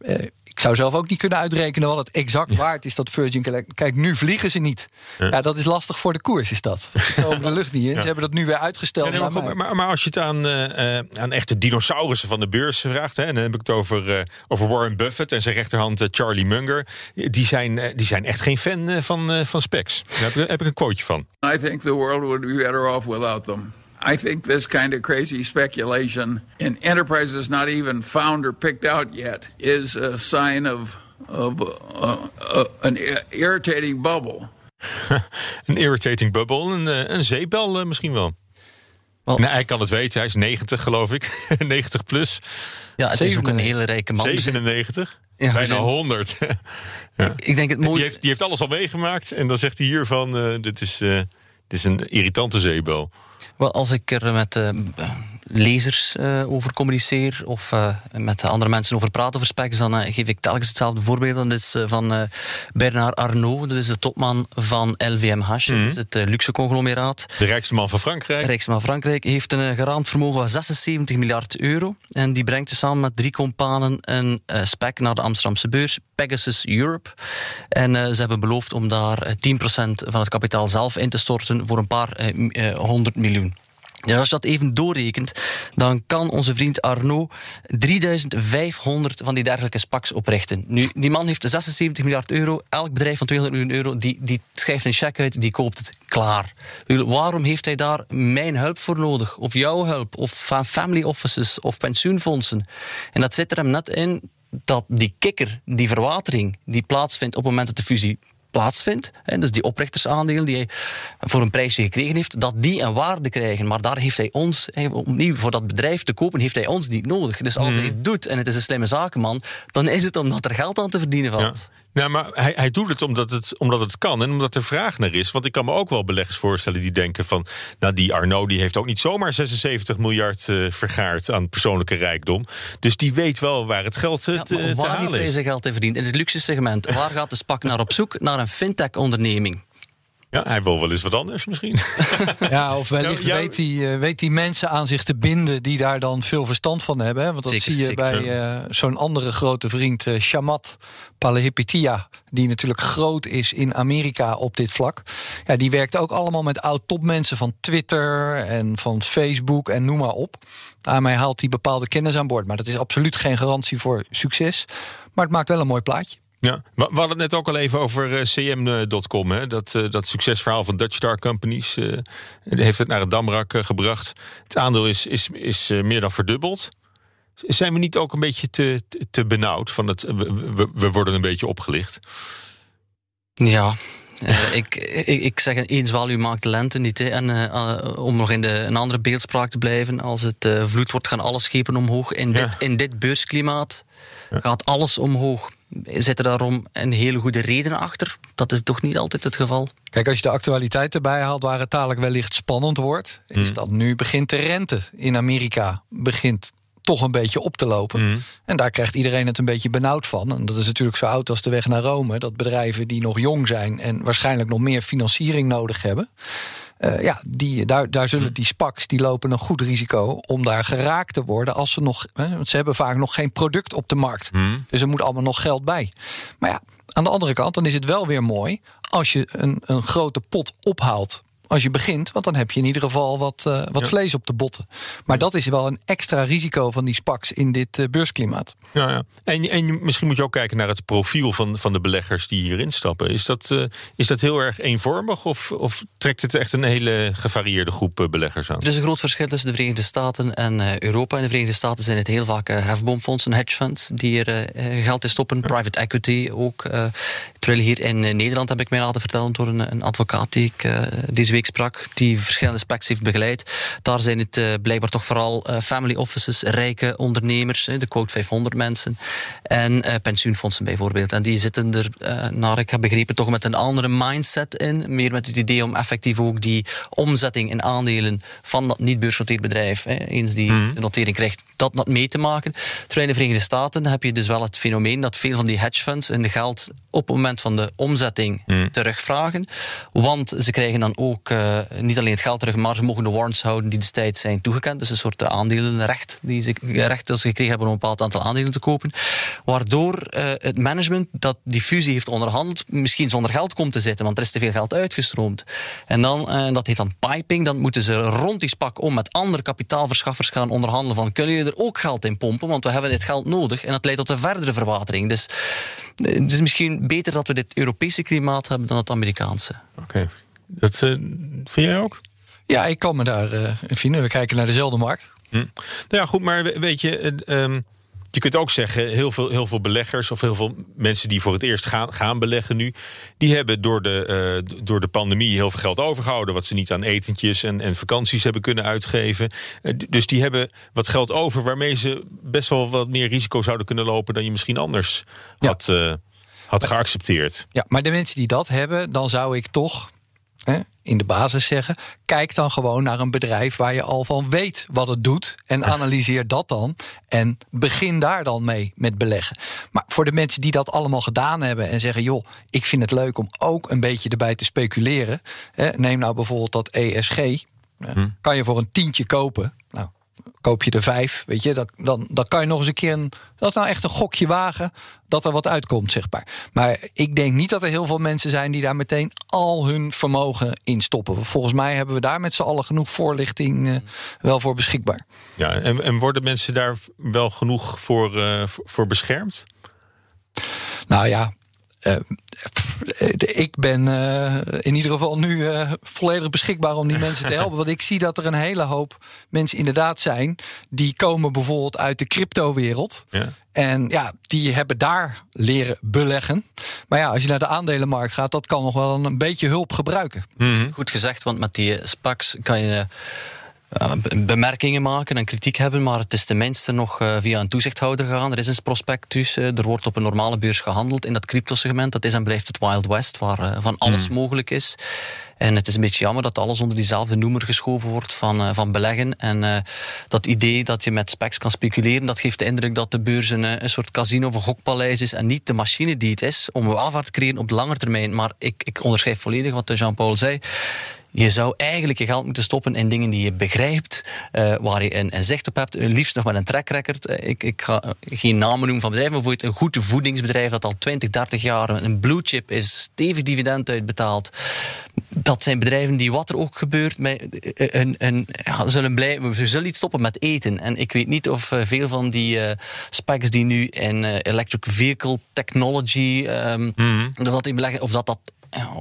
Uh, ik zou zelf ook niet kunnen uitrekenen wat het exact waard is dat Virgin Galactic. Kijk, nu vliegen ze niet. Ja. ja. dat is lastig voor de koers, is dat. Ze komen de lucht niet in. Ja. Ze hebben dat nu weer uitgesteld. Ja, maar, maar, maar, als je het aan, uh, aan echte dinosaurussen van de beurs vraagt, hè, en dan heb ik het over, uh, over Warren Buffett en zijn rechterhand Charlie Munger, die zijn, die zijn echt geen fan van, van specs. Daar heb, heb ik een quoteje van. I think the world would be better off without them. I think this kind of crazy speculation in enterprises not even found or picked out yet is a sign of, of uh, uh, an irritating bubble. een irritating bubble, een, een zeepbel uh, misschien wel. wel nee, hij kan het weten, hij is 90 geloof ik. 90 plus. Ja, het 7, is ook een hele rijke man. 97? Ja, Bijna 100. ja. Ik denk het mooie... Die heeft, die heeft alles al meegemaakt en dan zegt hij hiervan, uh, dit, is, uh, dit is een irritante zeebel. Wel, als ik er met uh, lezers uh, over communiceer of uh, met andere mensen over praat over specs, dan geef ik telkens hetzelfde voorbeeld. Dat is van Bernard Arnault, dat is de topman van LVMH, mm. dat is het luxe conglomeraat. De rijkste man van Frankrijk. De rijkste man van Frankrijk heeft een geraamd vermogen van 76 miljard euro. En die brengt samen met drie companen een spec naar de Amsterdamse beurs, Pegasus Europe. En ze hebben beloofd om daar 10% van het kapitaal zelf in te storten voor een paar honderd miljoen. Als je dat even doorrekent, dan kan onze vriend Arnaud 3500 van die dergelijke SPACs oprichten. Nu, die man heeft 76 miljard euro. Elk bedrijf van 200 miljoen euro, die, die schrijft een cheque uit, die koopt het. Klaar. Waarom heeft hij daar mijn hulp voor nodig? Of jouw hulp? Of family offices? Of pensioenfondsen? En dat zit er hem net in dat die kikker, die verwatering, die plaatsvindt op het moment dat de fusie plaatsvindt, hè, dus die oprichtersaandeel die hij voor een prijsje gekregen heeft, dat die een waarde krijgen. Maar daar heeft hij ons, opnieuw voor dat bedrijf te kopen, heeft hij ons niet nodig. Dus als hij het doet en het is een slimme zakenman, dan is het omdat er geld aan te verdienen valt. Ja. Nou, maar hij, hij doet het omdat, het omdat het kan en omdat er vraag naar is. Want ik kan me ook wel beleggers voorstellen die denken van... nou, die Arnaud die heeft ook niet zomaar 76 miljard uh, vergaard aan persoonlijke rijkdom. Dus die weet wel waar het geld uh, ja, te, te Waar heeft deze geld te verdiend? In het luxe segment. Waar gaat de spak naar op zoek? Naar een fintech-onderneming. Ja, hij wil wel eens wat anders misschien. Ja, of wellicht ja, weet, hij, weet hij mensen aan zich te binden die daar dan veel verstand van hebben. Hè? Want dat zeker, zie je zeker. bij uh, zo'n andere grote vriend, uh, Shamat Palehipitia, die natuurlijk groot is in Amerika op dit vlak. Ja, die werkt ook allemaal met oud-topmensen van Twitter en van Facebook en noem maar op. Daarmee haalt hij bepaalde kennis aan boord. Maar dat is absoluut geen garantie voor succes. Maar het maakt wel een mooi plaatje. Ja, we hadden het net ook al even over uh, cm.com. Hè? Dat, uh, dat succesverhaal van Dutch Star Companies. Uh, heeft het naar het Damrak gebracht. Het aandeel is, is, is meer dan verdubbeld. Zijn we niet ook een beetje te, te benauwd? Van het, we, we worden een beetje opgelicht. Ja, uh, ik, ik, ik zeg eens zwaluw maakt de lente niet. Hè. En uh, om nog in de, een andere beeldspraak te blijven, als het uh, vloed wordt, gaan alle schepen omhoog. In, ja. dit, in dit beursklimaat ja. gaat alles omhoog. Zit er daarom een hele goede reden achter? Dat is toch niet altijd het geval? Kijk, als je de actualiteit erbij haalt waar het dadelijk wellicht spannend wordt, is mm. dat nu begint de rente in Amerika begint toch een beetje op te lopen. Mm. En daar krijgt iedereen het een beetje benauwd van. En dat is natuurlijk zo oud als de weg naar Rome. Dat bedrijven die nog jong zijn en waarschijnlijk nog meer financiering nodig hebben. Uh, ja, die, daar, daar zullen die SPACs die lopen een goed risico om daar geraakt te worden als ze nog. Hè, want ze hebben vaak nog geen product op de markt. Mm. Dus er moet allemaal nog geld bij. Maar ja, aan de andere kant, dan is het wel weer mooi als je een, een grote pot ophaalt als je begint. Want dan heb je in ieder geval wat, uh, wat ja. vlees op de botten. Maar dat is wel een extra risico van die SPACs in dit uh, beursklimaat. Ja, ja. En, en misschien moet je ook kijken naar het profiel van, van de beleggers die hierin stappen. Is dat, uh, is dat heel erg eenvormig of, of trekt het echt een hele gevarieerde groep beleggers aan? Er is een groot verschil tussen de Verenigde Staten en Europa. In de Verenigde Staten zijn het heel vaak hefboomfondsen, hedge funds die er geld in stoppen. Private equity ook Terwijl hier in eh, Nederland heb ik mij laten vertellen door een, een advocaat die ik uh, deze week sprak, die verschillende specs heeft begeleid. Daar zijn het uh, blijkbaar toch vooral family offices, rijke ondernemers, de quote 500 mensen en pensioenfondsen bijvoorbeeld. En die zitten er, naar ik heb begrepen, toch met een andere mindset in. Meer met het idee om effectief ook die omzetting in aandelen van dat niet beursgenoteerd bedrijf, hè, eens die Mhm. de notering krijgt, dat, dat mee te maken. Terwijl in de Verenigde Staten heb je dus wel het fenomeen dat veel van die hedge funds hun geld op het moment van de omzetting Mhm. terugvragen. Want ze krijgen dan ook eh, niet alleen het geld terug, maar ze mogen de warrants houden die destijds zijn toegekend. Dus een soort aandelenrecht die ze, recht dat ze gekregen hebben om een bepaald aantal aandelen te kopen. Waardoor eh, het management dat die fusie heeft onderhandeld, misschien zonder geld komt te zitten, want er is te veel geld uitgestroomd. En dan, eh, dat heet dan piping, dan moeten ze rond die spak om met andere kapitaalverschaffers gaan onderhandelen van kunnen jullie er ook geld in pompen, want we hebben dit geld nodig. En dat leidt tot een verdere verwatering. Dus eh, het is misschien beter dat we dit Europese klimaat hebben dan het Amerikaanse. Oké. Dat eh, vind jij ook? Ja, ik kan me daar eh, in vinden. We kijken naar dezelfde markt. Hm. Nou ja, goed, maar we- weet je, eh, ehm, je kunt ook zeggen, heel veel, heel veel beleggers of heel veel mensen die voor het eerst gaan, gaan beleggen nu, die hebben door de, eh, door de pandemie heel veel geld overgehouden, wat ze niet aan etentjes en, en vakanties hebben kunnen uitgeven. Dus die hebben wat geld over waarmee ze best wel wat meer risico zouden kunnen lopen dan je misschien anders had, eh, had geaccepteerd. Ja, maar de mensen die dat hebben, dan zou ik toch hè, in de basis zeggen: kijk dan gewoon naar een bedrijf waar je al van weet wat het doet. En analyseer dat dan. En begin daar dan mee met beleggen. Maar voor de mensen die dat allemaal gedaan hebben en zeggen: joh, ik vind het leuk om ook een beetje erbij te speculeren. Hè, neem nou bijvoorbeeld dat ESG. hè, Kan je voor een tientje kopen. Nou, koop je er vijf, weet je, dat, dan, dan kan je nog eens een keer een, dat is nou echt een gokje wagen dat er wat uitkomt, zeg maar. Maar ik denk niet dat er heel veel mensen zijn die daar meteen al hun vermogen in stoppen. Volgens mij hebben we daar met z'n allen genoeg voorlichting wel voor beschikbaar. Ja, en, en worden mensen daar wel genoeg voor, eh, voor beschermd? Nou ja. Eh, ik ben eh, in ieder geval nu eh, volledig beschikbaar om die mensen te helpen. Want ik zie dat er een hele hoop mensen inderdaad zijn. die komen bijvoorbeeld uit de cryptowereld. Ja. En ja, die hebben daar leren beleggen. Maar ja, als je naar de aandelenmarkt gaat, dat kan nog wel een, beetje hulp gebruiken. Goed gezegd, want met die SPACs kan je eh, bemerkingen maken en kritiek hebben, maar het is tenminste nog eh, via een toezichthouder gegaan. Er is een prospectus, eh, er wordt op een normale beurs gehandeld in dat cryptosegment. Dat is en blijft het Wild West, waar eh, van alles mogelijk is. En het is een beetje jammer dat alles onder diezelfde noemer geschoven wordt van, eh, van beleggen. En eh, dat idee dat je met specs kan speculeren, dat geeft de indruk dat de beurs een, eh, een soort casino of een gokpaleis is en niet de machine die het is om welvaart te creëren op de lange termijn. Maar ik, ik onderschrijf volledig wat Jean-Paul zei. Je zou eigenlijk je geld moeten stoppen in dingen die je begrijpt, eh, waar je een, een zicht op hebt, eh, liefst nog met een track record. Eh, ik, ik ga geen namen noemen van bedrijven, maar bijvoorbeeld een goed voedingsbedrijf dat al 20, 30 jaar een blue chip is, stevig dividend uitbetaalt. Dat zijn bedrijven die, wat er ook gebeurt, met, een, een, ja, zullen blijven, we zullen niet stoppen met eten. En ik weet niet of veel van die specs die nu in electric vehicle technology, ehm, of dat in beleggen, of dat dat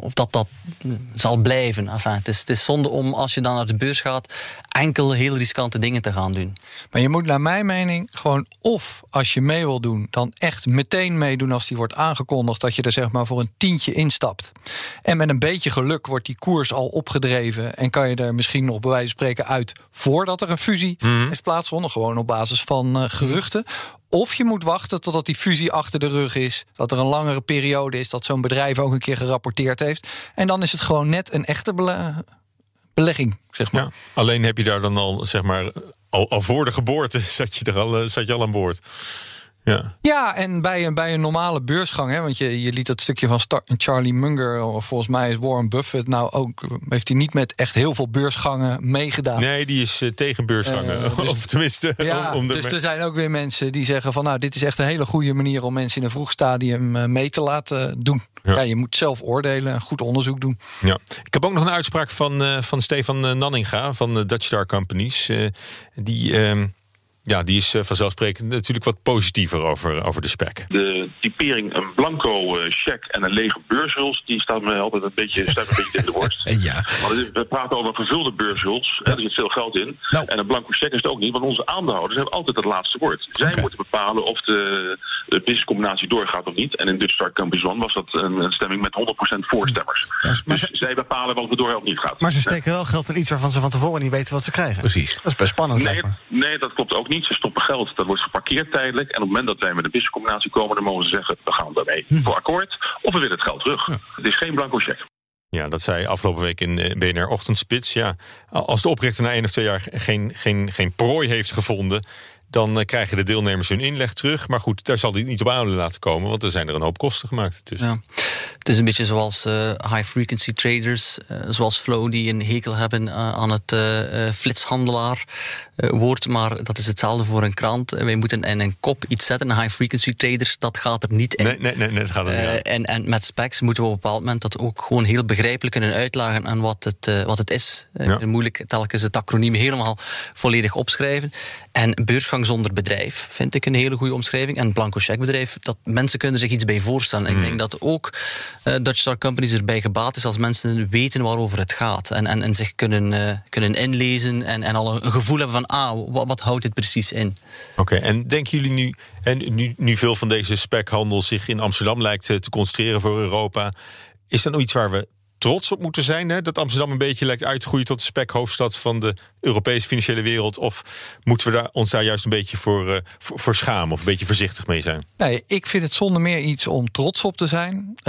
of dat dat mm, zal blijven. Enfin, het, is, het is zonde om, als je dan naar de beurs gaat, enkel heel riskante dingen te gaan doen. Maar je moet naar mijn mening gewoon of als je mee wil doen, dan echt meteen meedoen als die wordt aangekondigd dat je er zeg maar voor een tientje instapt. En met een beetje geluk wordt die koers al opgedreven en kan je er misschien nog bij wijze van spreken uit voordat er een fusie is plaatsgevonden, gewoon op basis van eh, geruchten. Of je moet wachten totdat die fusie achter de rug is. Dat er een langere periode is dat zo'n bedrijf ook een keer gerapporteerd heeft. En dan is het gewoon net een echte bele- belegging, zeg maar. Alleen heb je daar dan al, zeg maar, al, al voor de geboorte zat je er al, eh, zat je al aan boord. Ja. Ja, en bij een, bij een normale beursgang, hè, want je, je liet dat stukje van Star- Charlie Munger, of volgens mij is Warren Buffett nou ook, heeft hij niet met echt heel veel beursgangen meegedaan. Nee, die is eh, tegen beursgangen. Eh, dus- of tenminste, Ja, om, om dus er zijn ook weer mensen die zeggen van nou, dit is echt een hele goede manier om mensen in een vroeg stadium eh, mee te laten doen. Ja. Ja. je moet zelf oordelen en goed onderzoek doen. Ja. Ik heb ook nog een uitspraak van, van Stefan Nanninga van de Dutch Star Companies. Die, ehm, ja, die is vanzelfsprekend natuurlijk wat positiever over, over de spec. De typering een blanco cheque en een lege beurshuls... die staat me altijd een beetje, staat een beetje in de worst. ja. Maar we praten over gevulde beurshuls. Er zit veel geld in. Nou. En een blanco cheque is het ook niet, want onze aandeelhouders hebben altijd het laatste woord. Zij moeten bepalen of de, de businesscombinatie doorgaat of niet. En in Dutch Start Company One was dat een, een stemming met 100% voorstemmers. dus zij bepalen of het door of niet gaat. Maar ze steken wel geld in iets waarvan ze van tevoren niet weten wat ze krijgen. Precies. Dat is best spannend. Nee, nee, dat klopt ook niet. Ze stoppen geld, dat wordt geparkeerd tijdelijk. En op het moment dat wij met een businesscombinatie komen... dan mogen ze zeggen, we gaan daarmee voor akkoord. Of we willen het geld terug. Het is geen blanco cheque. Ja, dat zei afgelopen week in BNR Ochtendspits. Ja, als de oprichter na één of twee jaar geen, geen, geen prooi heeft gevonden... dan eh, krijgen de deelnemers hun inleg terug. Maar goed, daar zal hij niet op aan laten komen... want er zijn er een hoop kosten gemaakt. Dus. Ja. Het is een beetje zoals eh, high-frequency traders, eh, zoals Flow, die een hekel hebben uh, aan het flitshandelaar woord. Maar dat is hetzelfde voor een krant. wij moeten in een kop iets zetten. High-frequency traders, dat gaat er niet in. Nee, nee, nee, nee dat gaat er niet aan. en, en met specs moeten we op een bepaald moment dat ook gewoon heel begrijpelijk kunnen uitleggen aan wat het, wat het is. Ja. Moeilijk telkens het acroniem helemaal volledig opschrijven. En beursgang zonder bedrijf vind ik een hele goede omschrijving. En blanco cheque bedrijf, dat mensen kunnen zich iets bij voorstellen. Ik denk dat ook uh, Dutch Star Companies erbij gebaat is als mensen weten waarover het gaat. En, en, en zich kunnen, uh, kunnen inlezen en, en al een gevoel hebben van, ah, wat, houdt dit precies in? Oké, en denken jullie nu, en nu, nu veel van deze spekhandel zich in Amsterdam lijkt te concentreren voor Europa, is dat nou iets waar we trots op moeten zijn? Hè? Dat Amsterdam een beetje lijkt uit te groeien tot de spekhoofdstad van de Europese financiële wereld? Of moeten we daar, ons daar juist een beetje voor, uh, voor, schamen of een beetje voorzichtig mee zijn? Nee, ik vind het zonder meer iets om trots op te zijn. Uh,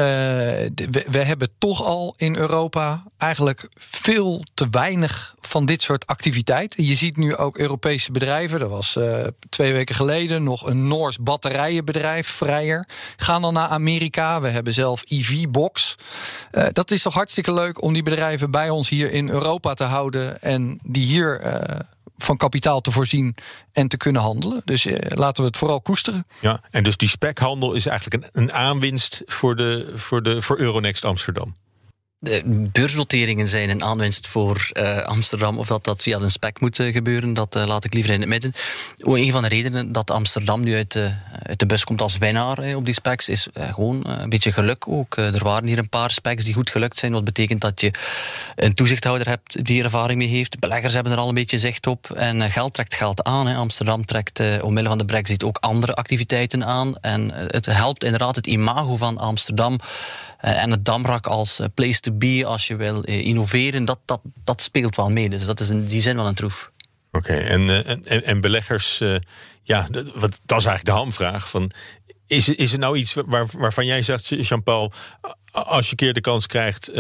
we, hebben toch al in Europa eigenlijk veel te weinig van dit soort activiteiten. Je ziet nu ook Europese bedrijven. Er was uh, twee weken geleden nog een Noors batterijenbedrijf, Vrijer. Gaan dan naar Amerika. We hebben zelf EV-box. dat is toch hartstikke leuk om die bedrijven bij ons hier in Europa te houden en die hier uh, van kapitaal te voorzien en te kunnen handelen. Dus uh, laten we het vooral koesteren. Ja, en dus die spekhandel is eigenlijk een, een aanwinst voor, de, voor, de, voor Euronext Amsterdam. De beursnoteringen zijn een aanwinst voor uh, Amsterdam. Of dat dat via een spec moet uh, gebeuren, dat laat ik liever in het midden. Een van de redenen dat Amsterdam nu uit, uit de bus komt als winnaar op die specs, is gewoon een beetje geluk ook. er waren hier een paar specs die goed gelukt zijn, wat betekent dat je een toezichthouder hebt die er ervaring mee heeft. Beleggers hebben er al een beetje zicht op. En geld trekt geld aan. Amsterdam trekt omwille van de brexit ook andere activiteiten aan. En het helpt inderdaad het imago van Amsterdam en het Damrak als place to be, als je wil innoveren, dat, dat, dat speelt wel mee. Dus dat is in die zin wel een troef. Oké, en, en, en beleggers, uh, ja, wat, dat is eigenlijk de hamvraag. Van, is, is het nou iets waar, waarvan jij zegt, Jean-Paul, als je een keer de kans krijgt,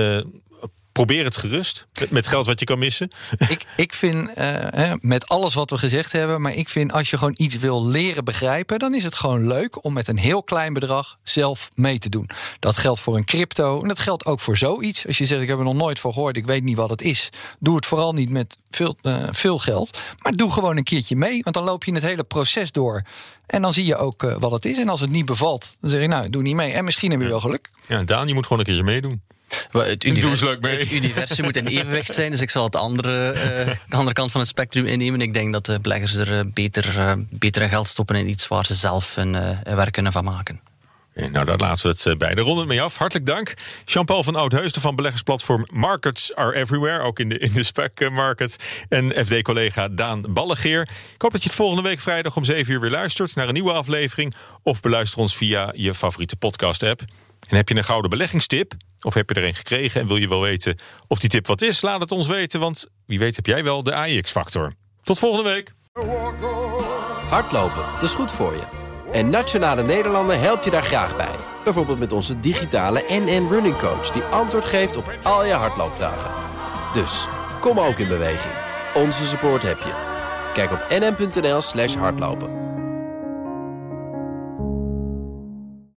probeer het gerust. Met geld wat je kan missen. Ik, ik vind, uh, met alles wat we gezegd hebben... maar ik vind als je gewoon iets wil leren begrijpen... dan is het gewoon leuk om met een heel klein bedrag zelf mee te doen. Dat geldt voor een crypto en dat geldt ook voor zoiets. Als je zegt, ik heb er nog nooit van gehoord... ik weet niet wat het is. Doe het vooral niet met veel, uh, veel geld. Maar doe gewoon een keertje mee. Want dan loop je het hele proces door. En dan zie je ook uh, wat het is. En als het niet bevalt, dan zeg je, nou, doe niet mee. En misschien heb je wel geluk. Ja, Daan, je moet gewoon een keertje meedoen. Het, univers het, universum moet in evenwicht zijn, dus ik zal het andere, uh, de andere kant van het spectrum innemen. Ik denk dat de beleggers er uh, beter, uh, beter geld stoppen in iets waar ze zelf hun werk kunnen van maken. Nou, daar laten we het bij de ronde mee af. Hartelijk dank. Jean-Paul van Oudheusden van beleggersplatform Markets Are Everywhere. Ook in de, in de spec market. En FD-collega Daan Ballegeer. Ik hoop dat je het volgende week vrijdag om 7 uur weer luistert naar een nieuwe aflevering. Of beluister ons via je favoriete podcast-app. En heb je een gouden beleggingstip? Of heb je er een gekregen en wil je wel weten of die tip wat is? Laat het ons weten, want wie weet heb jij wel de AIX-factor. Tot volgende week. Hardlopen, dat is goed voor je. En Nationale Nederlanden helpt je daar graag bij. Bijvoorbeeld met onze digitale NN Running Coach... die antwoord geeft op al je hardloopvragen. Dus, kom ook in beweging. Onze support heb je. Kijk op nn.nl slash hardlopen.